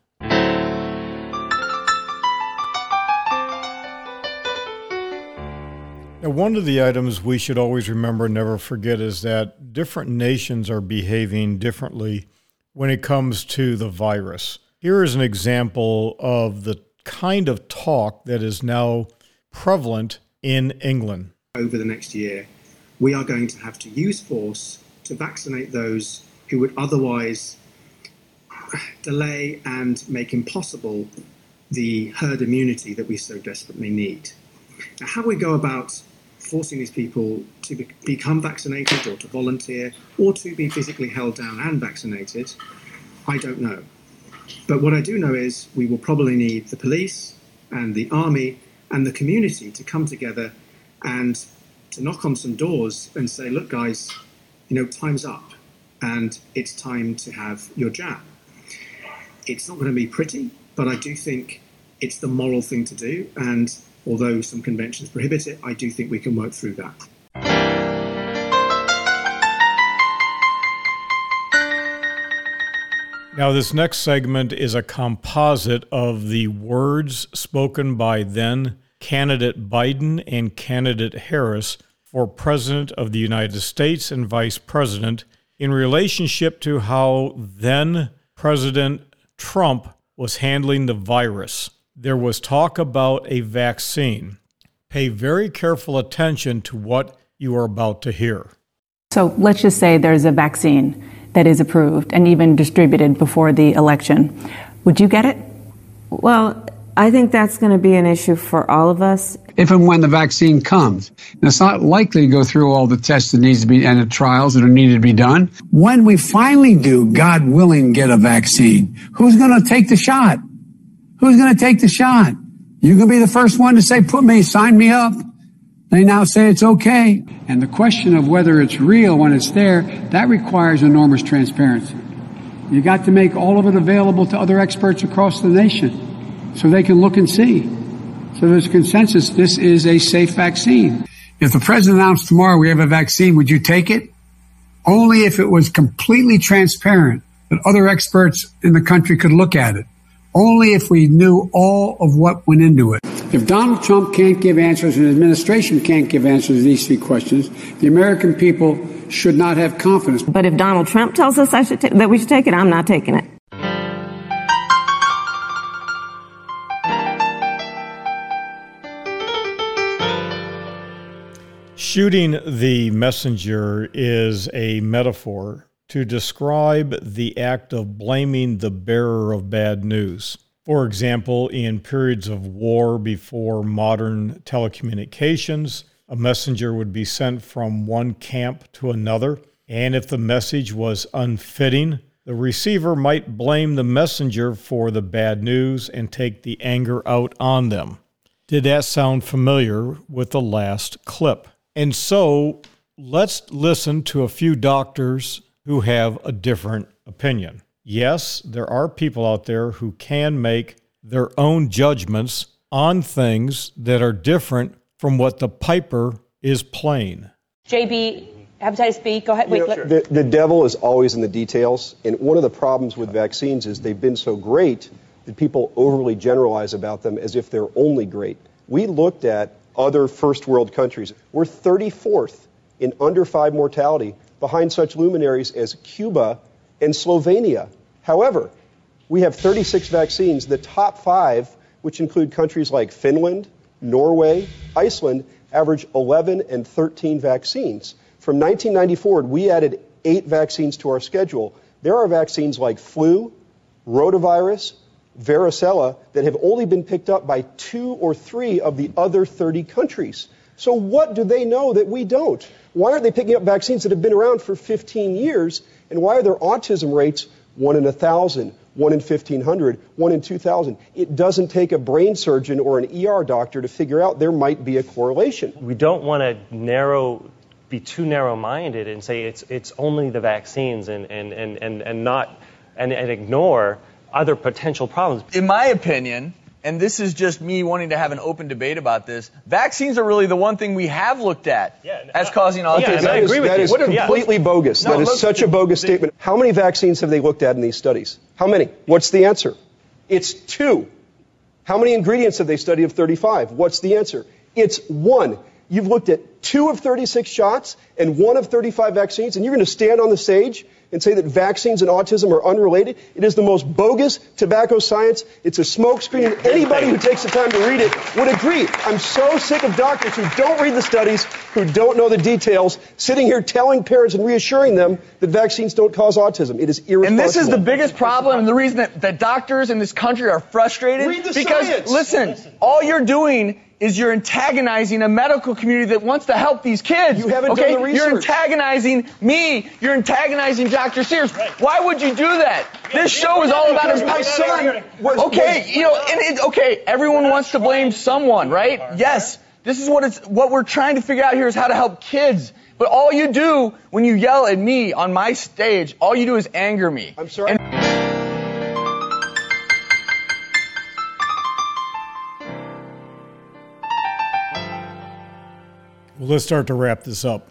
Now, one of the items we should always remember and never forget is that different nations are behaving differently when it comes to the virus. Here is an example of the kind of talk that is now prevalent in England. Over the next year, we are going to have to use force to vaccinate those who would otherwise delay and make impossible the herd immunity that we so desperately need. Now, how we go about forcing these people to be, become vaccinated or to volunteer or to be physically held down and vaccinated, I don't know. But what I do know is we will probably need the police and the army and the community to come together and to knock on some doors and say, look, guys, you know, time's up and it's time to have your jab. It's not going to be pretty, but I do think it's the moral thing to do. And although some conventions prohibit it, I do think we can work through that. Now, this next segment is a composite of the words spoken by then candidate Biden and candidate Harris for President of the United States and Vice President in relationship to how then President Trump was handling the virus there was talk about a vaccine. Pay very careful attention to what you are about to hear. So let's just say there's a vaccine that is approved and even distributed before the election. Would you get it? Well, I think that's going to be an issue for all of us. If and when the vaccine comes, and it's not likely to go through all the tests that needs to be and the trials that are needed to be done. When we finally do, God willing, get a vaccine, who's going to take the shot? Who's going to take the shot? You're going to be the first one to say, put me, sign me up. They now say it's okay. And the question of whether it's real when it's there, that requires enormous transparency. You got to make all of it available to other experts across the nation so they can look and see. So there's consensus this is a safe vaccine. If the president announced tomorrow we have a vaccine, would you take it? Only if it was completely transparent that other experts in the country could look at it only if we knew all of what went into it. If Donald Trump can't give answers and the administration can't give answers to these three questions, the American people should not have confidence. But if Donald Trump tells us that we should take it, I'm not taking it. Shooting the messenger is a metaphor to describe the act of blaming the bearer of bad news. For example, in periods of war before modern telecommunications, a messenger would be sent from one camp to another, and if the message was unfitting, the receiver might blame the messenger for the bad news and take the anger out on them. Did that sound familiar with the last clip? And so let's listen to a few doctors who have a different opinion. Yes, there are people out there who can make their own judgments on things that are different from what the piper is playing. JB, hepatitis B, go ahead. Wait, you know, let- the, the devil is always in the details. And one of the problems with vaccines is they've been so great that people overly generalize about them as if they're only great. We looked at other first world countries. We're 34th in under five mortality behind such luminaries as Cuba and Slovenia. However, we have 36 vaccines. The top five, which include countries like Finland, Norway, Iceland, average 11 and 13 vaccines. From 1994, we added eight vaccines to our schedule. There are vaccines like flu, rotavirus, varicella that have only been picked up by two or three of the other 30 countries. So, what do they know that we don't? Why aren't they picking up vaccines that have been around for 15 years? And why are their autism rates one in a thousand, one in 1500, one in 2000? It doesn't take a brain surgeon or an ER doctor to figure out there might be a correlation. We don't want to narrow, be too narrow minded and say it's, it's only the vaccines and, and, and, and, and not, and, and ignore other potential problems. In my opinion, and this is just me wanting to have an open debate about this, vaccines are really the one thing we have looked at yeah, as causing autism. Yeah, that is, that is completely yeah. bogus. No, that is look, such a bogus the, statement. How many vaccines have they looked at in these studies? How many? What's the answer? It's two. How many ingredients have they studied of 35? What's the answer? It's one. You've looked at two of 36 shots and one of 35 vaccines, and you're going to stand on the stage and say that vaccines and autism are unrelated. It is the most bogus tobacco science. It's a smokescreen, anybody who takes the time to read it would agree. I'm so sick of doctors who don't read the studies, who don't know the details, sitting here telling parents and reassuring them that vaccines don't cause autism. It is irresponsible. And this is the biggest problem, and the reason that, that doctors in this country are frustrated. Read the because, science. listen, all you're doing is you're antagonizing a medical community that wants to help these kids. You haven't okay? done the research. You're antagonizing me. You're antagonizing Dr. Sears. Why would you do that? This show is all about his my son. Was, okay, you know, and it, okay, everyone wants to blame someone, right? Yes. This is what it's what we're trying to figure out here is how to help kids. But all you do when you yell at me on my stage, all you do is anger me. I'm sorry. And Well, let's start to wrap this up.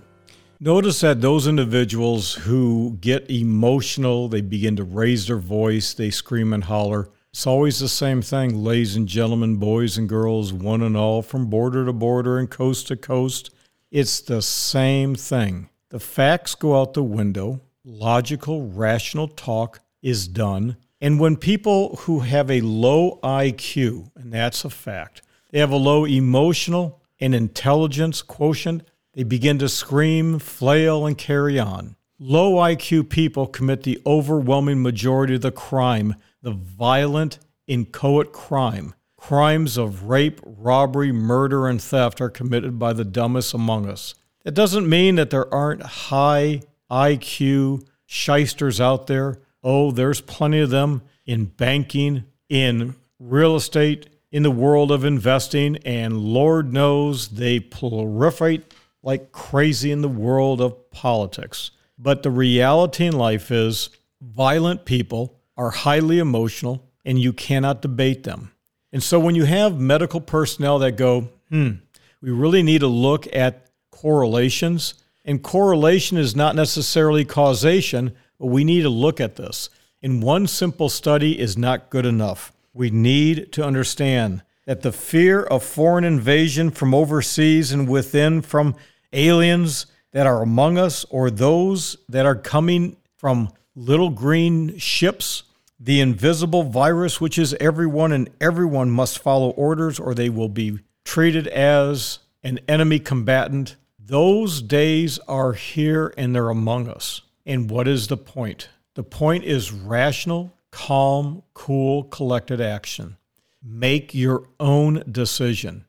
Notice that those individuals who get emotional, they begin to raise their voice, they scream and holler. It's always the same thing, ladies and gentlemen, boys and girls, one and all, from border to border and coast to coast. It's the same thing. The facts go out the window, logical, rational talk is done. And when people who have a low IQ, and that's a fact, they have a low emotional, and intelligence quotient, they begin to scream, flail, and carry on. Low IQ people commit the overwhelming majority of the crime, the violent, inchoate crime. Crimes of rape, robbery, murder, and theft are committed by the dumbest among us. That doesn't mean that there aren't high IQ shysters out there. Oh, there's plenty of them in banking, in real estate, in the world of investing, and Lord knows they proliferate like crazy in the world of politics. But the reality in life is violent people are highly emotional, and you cannot debate them. And so when you have medical personnel that go, hmm, we really need to look at correlations, and correlation is not necessarily causation, but we need to look at this. And one simple study is not good enough. We need to understand that the fear of foreign invasion from overseas and within from aliens that are among us or those that are coming from little green ships, the invisible virus, which is everyone, and everyone must follow orders or they will be treated as an enemy combatant. Those days are here and they're among us. And what is the point? The point is rational calm, cool, collected action. Make your own decision.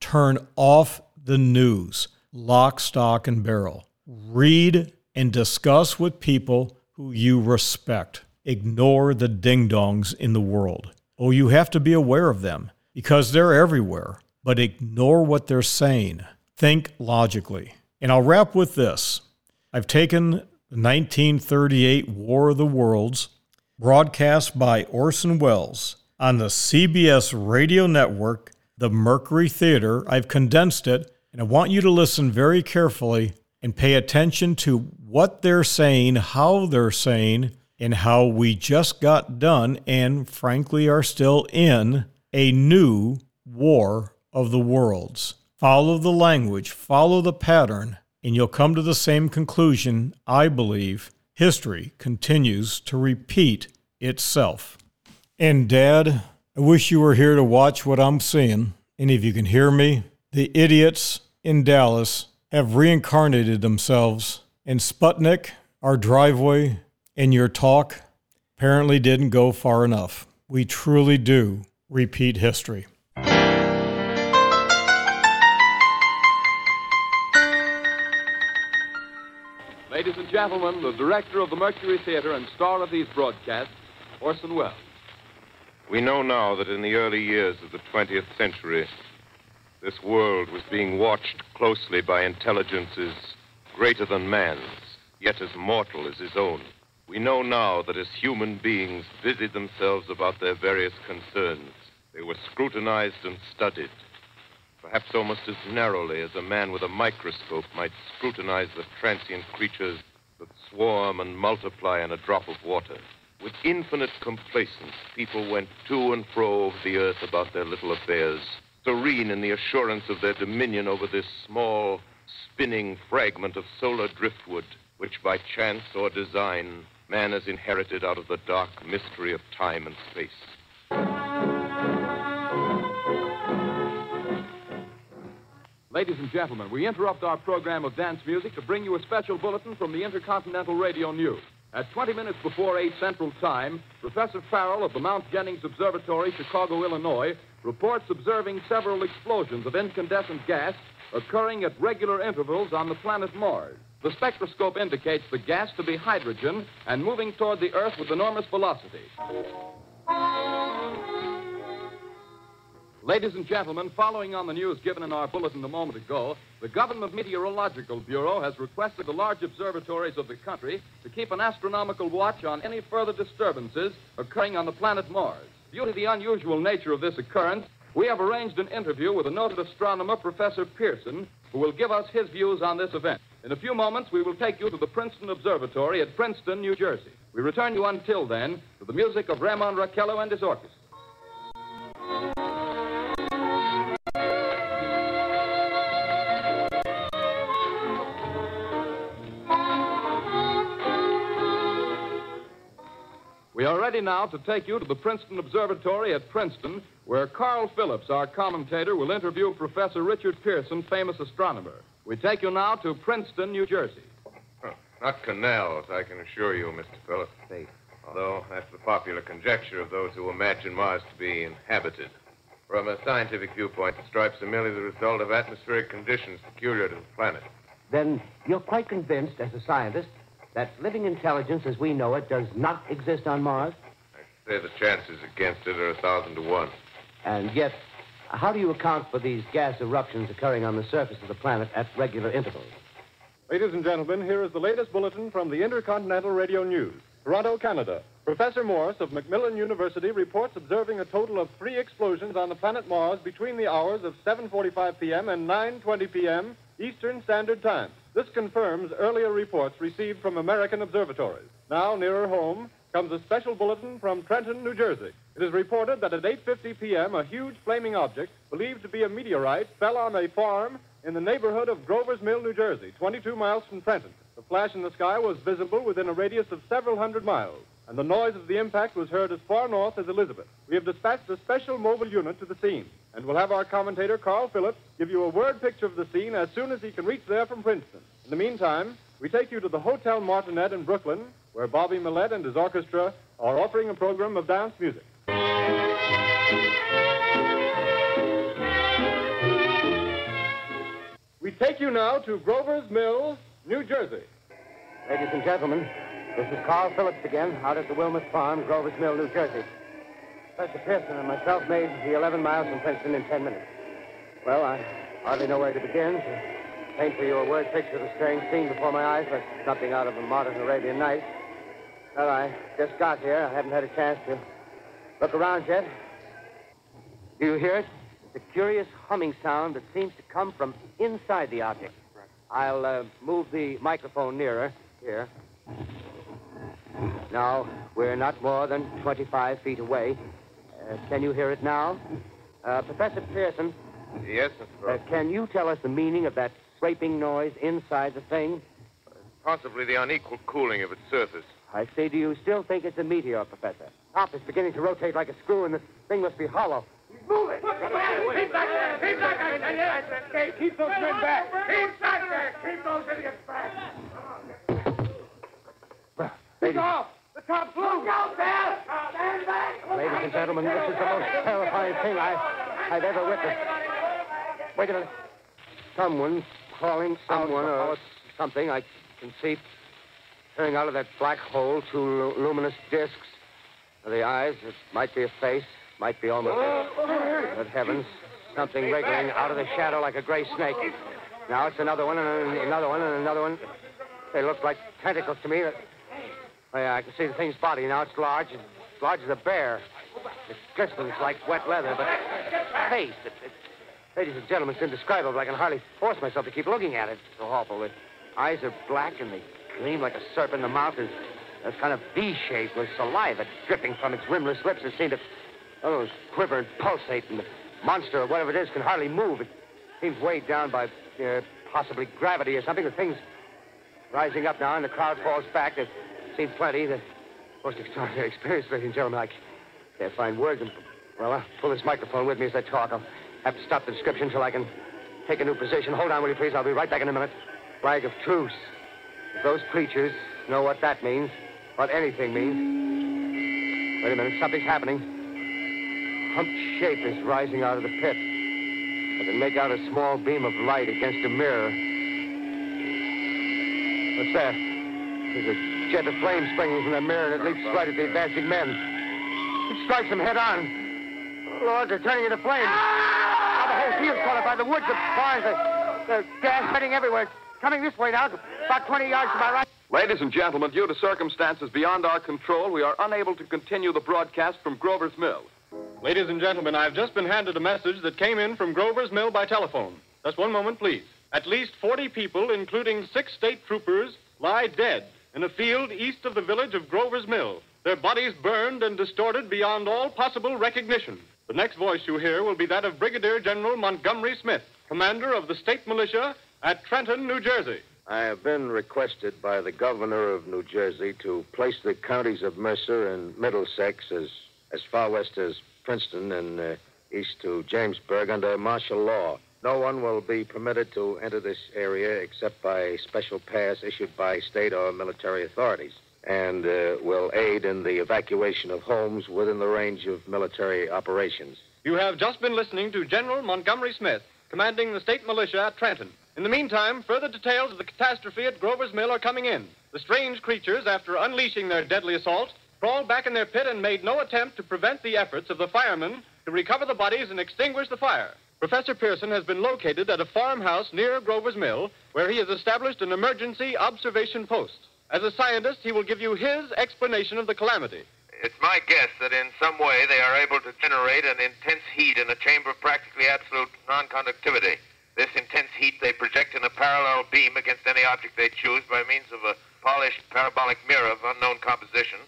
Turn off the news, lock, stock, and barrel. Read and discuss with people who you respect. Ignore the ding dongs in the world. Oh, you have to be aware of them because they're everywhere, but ignore what they're saying. Think logically. And I'll wrap with this I've taken the 1938 War of the Worlds broadcast by Orson Welles on the CBS radio network, the Mercury Theater. I've condensed it, and I want you to listen very carefully and pay attention to what they're saying, how they're saying, and how we just got done and frankly are still in a new war of the worlds. Follow the language, follow the pattern, and you'll come to the same conclusion, I believe, history continues to repeat itself. And, Dad, I wish you were here to watch what I'm seeing. And if you can hear me, the idiots in Dallas have reincarnated themselves. And Sputnik, our driveway, and your talk apparently didn't go far enough. We truly do repeat history. Gentlemen, the director of the Mercury Theater and star of these broadcasts, Orson Welles. We know now that in the early years of the 20th century, this world was being watched closely by intelligences greater than man's, yet as mortal as his own. We know now that as human beings busied themselves about their various concerns, they were scrutinized and studied, perhaps almost as narrowly as a man with a microscope might scrutinize the transient creatures that swarm and multiply in a drop of water. With infinite complacence, people went to and fro over the earth about their little affairs, serene in the assurance of their dominion over this small, spinning fragment of solar driftwood, which by chance or design man has inherited out of the dark mystery of time and space. Ladies and gentlemen, we interrupt our program of dance music to bring you a special bulletin from the Intercontinental Radio News. At 20 minutes before 8 Central Time, Professor Farrell of the Mount Jennings Observatory, Chicago, Illinois, reports observing several explosions of incandescent gas occurring at regular intervals on the planet Mars. The spectroscope indicates the gas to be hydrogen and moving toward the Earth with enormous velocity. Ladies and gentlemen, following on the news given in our bulletin a moment ago, the Government Meteorological Bureau has requested the large observatories of the country to keep an astronomical watch on any further disturbances occurring on the planet Mars. Due to the unusual nature of this occurrence, we have arranged an interview with a noted astronomer, Professor Pearson, who will give us his views on this event. In a few moments, we will take you to the Princeton Observatory at Princeton, New Jersey. We return you until then to the music of Ramon Raquello and his orchestra. We are ready now to take you to the Princeton Observatory at Princeton, where Carl Phillips, our commentator, will interview Professor Richard Pearson, famous astronomer. We take you now to Princeton, New Jersey. Oh, not canals, I can assure you, Mr. Phillips. Although that's the popular conjecture of those who imagine Mars to be inhabited. From a scientific viewpoint, the stripes are merely the result of atmospheric conditions peculiar to the planet. Then you're quite convinced, as a scientist, that living intelligence as we know it does not exist on Mars? I say the chances against it are a thousand to one. And yet, how do you account for these gas eruptions occurring on the surface of the planet at regular intervals? Ladies and gentlemen, here is the latest bulletin from the Intercontinental Radio News. Toronto, Canada. Professor Morris of Macmillan University reports observing a total of three explosions on the planet Mars between the hours of 7:45 p.m. and 9:20 p.m. Eastern Standard Time. This confirms earlier reports received from American observatories. Now, nearer home, comes a special bulletin from Trenton, New Jersey. It is reported that at 8:50 p.m., a huge flaming object, believed to be a meteorite, fell on a farm in the neighborhood of Grover's Mill, New Jersey, 22 miles from Trenton. The flash in the sky was visible within a radius of several hundred miles, and the noise of the impact was heard as far north as Elizabeth. We have dispatched a special mobile unit to the scene, and we'll have our commentator, Carl Phillips, give you a word picture of the scene as soon as he can reach there from Princeton. In the meantime, we take you to the Hotel Martinet in Brooklyn, where Bobby Millette and his orchestra are offering a program of dance music. We take you now to Grover's Mill, New Jersey. Ladies and gentlemen, this is Carl Phillips again, out at the Wilmuth Farm, Grover's Mill, New Jersey. Professor Pearson and myself made the 11 miles from Princeton in 10 minutes. Well, I hardly know where to begin. To paint for you a word picture of the strange scene before my eyes, but something out of a modern Arabian Night. Well, I just got here. I haven't had a chance to look around yet. Do you hear it? It's a curious humming sound that seems to come from inside the object. I'll uh, move the microphone nearer. Here. Now, we're not more than 25 feet away. Uh, can you hear it now? Uh, Professor Pearson, Yes, Mr. uh, Phillips. can you tell us the meaning of that scraping noise inside the thing? Possibly the unequal cooling of its surface. I say, do you still think it's a meteor, Professor? Top is beginning to rotate like a screw, and this thing must be hollow. Move it! Keep back there! Keep back there! Hey, keep those men back! Keep back there! Keep those idiots back! Take off! The top blew! Look out there! Stand back! Ladies and gentlemen, this is the most terrifying thing I, I've ever witnessed. Wait a minute. Someone calling someone or something. I can see turning out of that black hole two lu- luminous discs. The eyes, it might be a face, might be almost. Oh. Good heavens. Something wriggling out of the shadow like a gray snake. Now it's another one, and another one, and another one. They look like tentacles to me. Oh, yeah, I can see the thing's body now. It's large, as large as a bear. It glistens like wet leather, but face, it, it, ladies and gentlemen, it's indescribable. I can hardly force myself to keep looking at it. It's so awful. The eyes are black and they gleam like a serpent. The mouth is a kind of V-shape with saliva dripping from its rimless lips It seems to, oh, quiver and pulsate. And the monster or whatever it is can hardly move. It seems weighed down by uh, possibly gravity or something. The thing's rising up now, and the crowd falls back. There seem plenty. The most extraordinary experience, ladies and gentlemen. I can't find words. And, well, I'll pull this microphone with me as I talk. I'll have to stop the description till I can take a new position. Hold on, will you please? I'll be right back in a minute. Flag of truce. If those creatures know what that means, what anything means. Wait a minute, something's happening. Humped shape is rising out of the pit. I can make out a small beam of light against a mirror. What's that? A jet of flame springing from the mirror, and it leaps right at the advancing men. It strikes them head on. Lord, they're turning into flames. Now the whole field's caught up by the woods, the barns, the, the gas spreading everywhere. It's coming this way now, about 20 yards to my right. Ladies and gentlemen, due to circumstances beyond our control, we are unable to continue the broadcast from Grover's Mill. Ladies and gentlemen, I've just been handed a message that came in from Grover's Mill by telephone. Just one moment, please. At least 40 people, including six state troopers, lie dead in a field east of the village of Grover's Mill. Their bodies burned and distorted beyond all possible recognition. The next voice you hear will be that of Brigadier General Montgomery Smith, commander of the state militia at Trenton, New Jersey. I have been requested by the governor of New Jersey to place the counties of Mercer and Middlesex as, as far west as Princeton and uh, east to Jamesburg under martial law. No one will be permitted to enter this area except by special pass issued by state or military authorities and uh, will aid in the evacuation of homes within the range of military operations. You have just been listening to General Montgomery Smith, commanding the state militia at Trenton. In the meantime, further details of the catastrophe at Grover's Mill are coming in. The strange creatures, after unleashing their deadly assault, crawled back in their pit and made no attempt to prevent the efforts of the firemen to recover the bodies and extinguish the fire. Professor Pearson has been located at a farmhouse near Grover's Mill, where he has established an emergency observation post. As a scientist, he will give you his explanation of the calamity. It's my guess that in some way they are able to generate an intense heat in a chamber of practically absolute non-conductivity. This intense heat they project in a parallel beam against any object they choose by means of a polished parabolic mirror of unknown composition,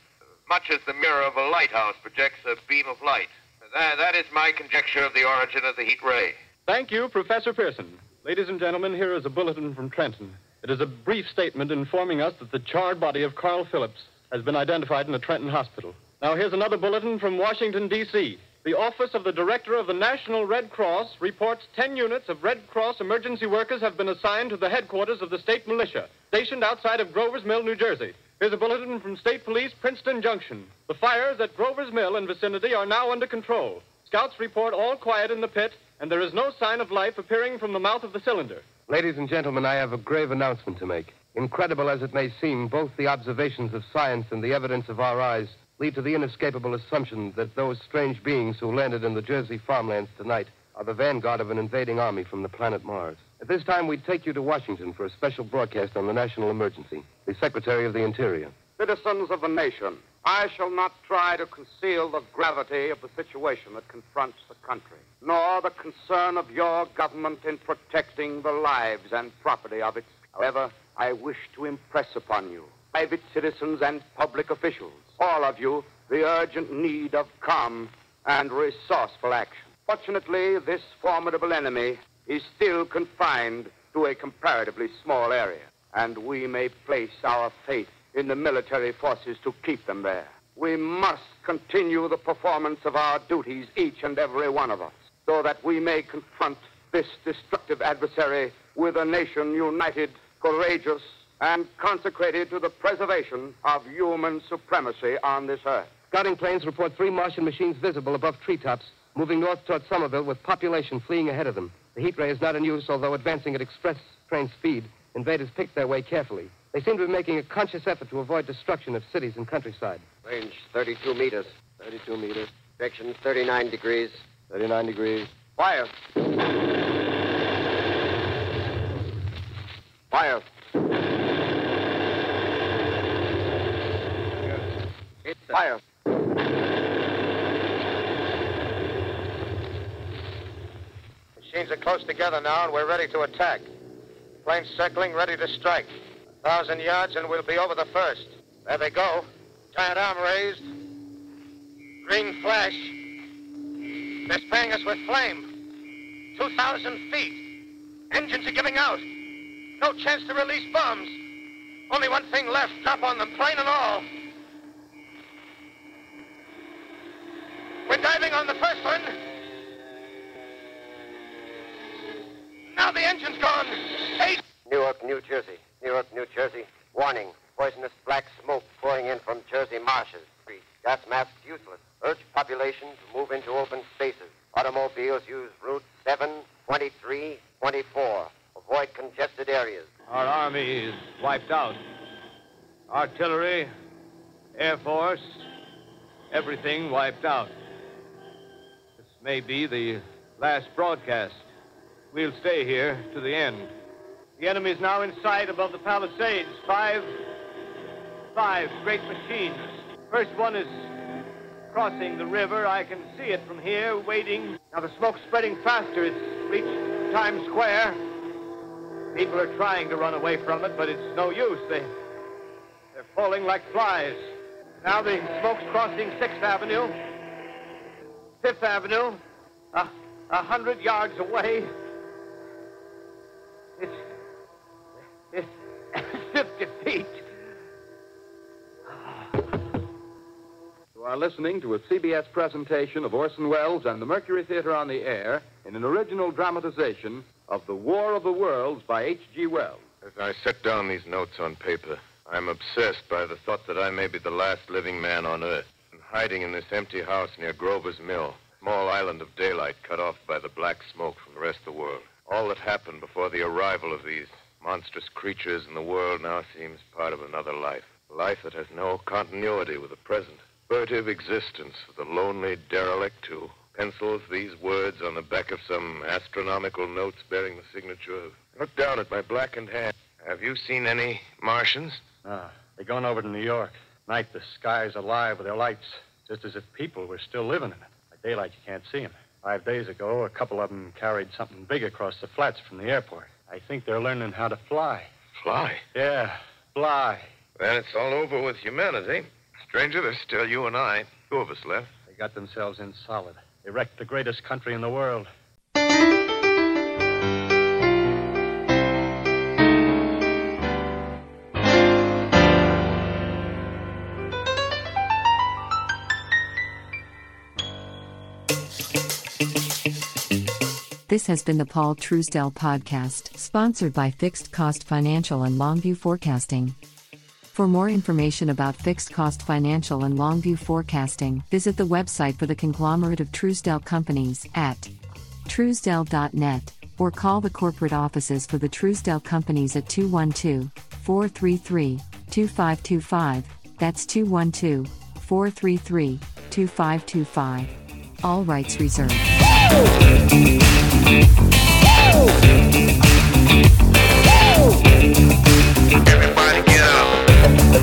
much as the mirror of a lighthouse projects a beam of light. That, that is my conjecture of the origin of the heat ray. Thank you, Professor Pearson. Ladies and gentlemen, here is a bulletin from Trenton. It is a brief statement informing us that the charred body of Carl Phillips has been identified in a Trenton hospital. Now, here's another bulletin from Washington, D.C. The Office of the Director of the National Red Cross reports 10 units of Red Cross emergency workers have been assigned to the headquarters of the state militia, stationed outside of Grover's Mill, New Jersey. Here's a bulletin from State Police, Princeton Junction. The fires at Grover's Mill and vicinity are now under control. Scouts report all quiet in the pit, and there is no sign of life appearing from the mouth of the cylinder. Ladies and gentlemen, I have a grave announcement to make. Incredible as it may seem, both the observations of science and the evidence of our eyes lead to the inescapable assumption that those strange beings who landed in the Jersey farmlands tonight are the vanguard of an invading army from the planet Mars. At this time, we take you to Washington for a special broadcast on the national emergency. The Secretary of the Interior. Citizens of the nation, I shall not try to conceal the gravity of the situation that confronts the country, nor the concern of your government in protecting the lives and property of its. However, I wish to impress upon you, private citizens and public officials, all of you, the urgent need of calm and resourceful action. Fortunately, this formidable enemy is still confined to a comparatively small area, and we may place our faith in the military forces to keep them there. We must continue the performance of our duties, each and every one of us, so that we may confront this destructive adversary with a nation united, courageous, and consecrated to the preservation of human supremacy on this earth. Scouting planes report three Martian machines visible above treetops, moving north toward Somerville with population fleeing ahead of them. The heat ray is not in use, although advancing at express train speed. Invaders picked their way carefully. They seem to be making a conscious effort to avoid destruction of cities and countryside. Range 32 meters. 32 meters. Direction 39 degrees. 39 degrees. Fire. Fire. Fire. Machines are close together now, and we're ready to attack. Planes circling, ready to strike. A thousand yards, and we'll be over the first. There they go. Giant arm raised. Green flash. They're spraying us with flame. 2,000 feet. Engines are giving out. No chance to release bombs. Only one thing left. Drop on them, plane and all. We're diving on the first one. Now the engine's gone. Eight. Newark, New Jersey. Newark, New Jersey. Warning. Poisonous black smoke pouring in from Jersey marshes. Gas masks useless. Urge population to move into open spaces. Automobiles use route 7, 23, 24. Avoid congested areas. Our army is wiped out. Artillery, Air Force, everything wiped out. This may be the last broadcast. We'll stay here to the end. The enemy is now in sight above the Palisades. Five, five great machines. First one is crossing the river. I can see it from here, waiting. Now the smoke's spreading faster. It's reached Times Square. People are trying to run away from it, but it's no use. They, they're falling like flies. Now the smoke's crossing Sixth Avenue, Fifth Avenue, a, a hundred yards away. Listening to a CBS presentation of Orson Welles and the Mercury Theater on the Air in an original dramatization of The War of the Worlds by H.G. Wells. As I set down these notes on paper, I'm obsessed by the thought that I may be the last living man on Earth. And hiding in this empty house near Grover's Mill, small island of daylight cut off by the black smoke from the rest of the world. All that happened before the arrival of these monstrous creatures in the world now seems part of another life. Life that has no continuity with the present. Furtive existence of the lonely derelict who pencils these words on the back of some astronomical notes bearing the signature of. Look down at my blackened hand. Have you seen any Martians? Ah, they're going over to New York. Night, the sky's alive with their lights, just as if people were still living in it. By daylight, you can't see them. Five days ago, a couple of them carried something big across the flats from the airport. I think they're learning how to fly. Fly? Yeah, fly. Then it's all over with humanity. Stranger, there's still you and I. Two of us left. They got themselves in solid. They wrecked the greatest country in the world. This has been the Paul Truesdell podcast, sponsored by Fixed Cost Financial and Longview Forecasting. For more information about fixed cost financial and long view forecasting, visit the website for the conglomerate of Truesdell companies at truesdell.net or call the corporate offices for the Truesdell companies at 212 433 2525. That's 212 433 2525. All rights reserved. Woo!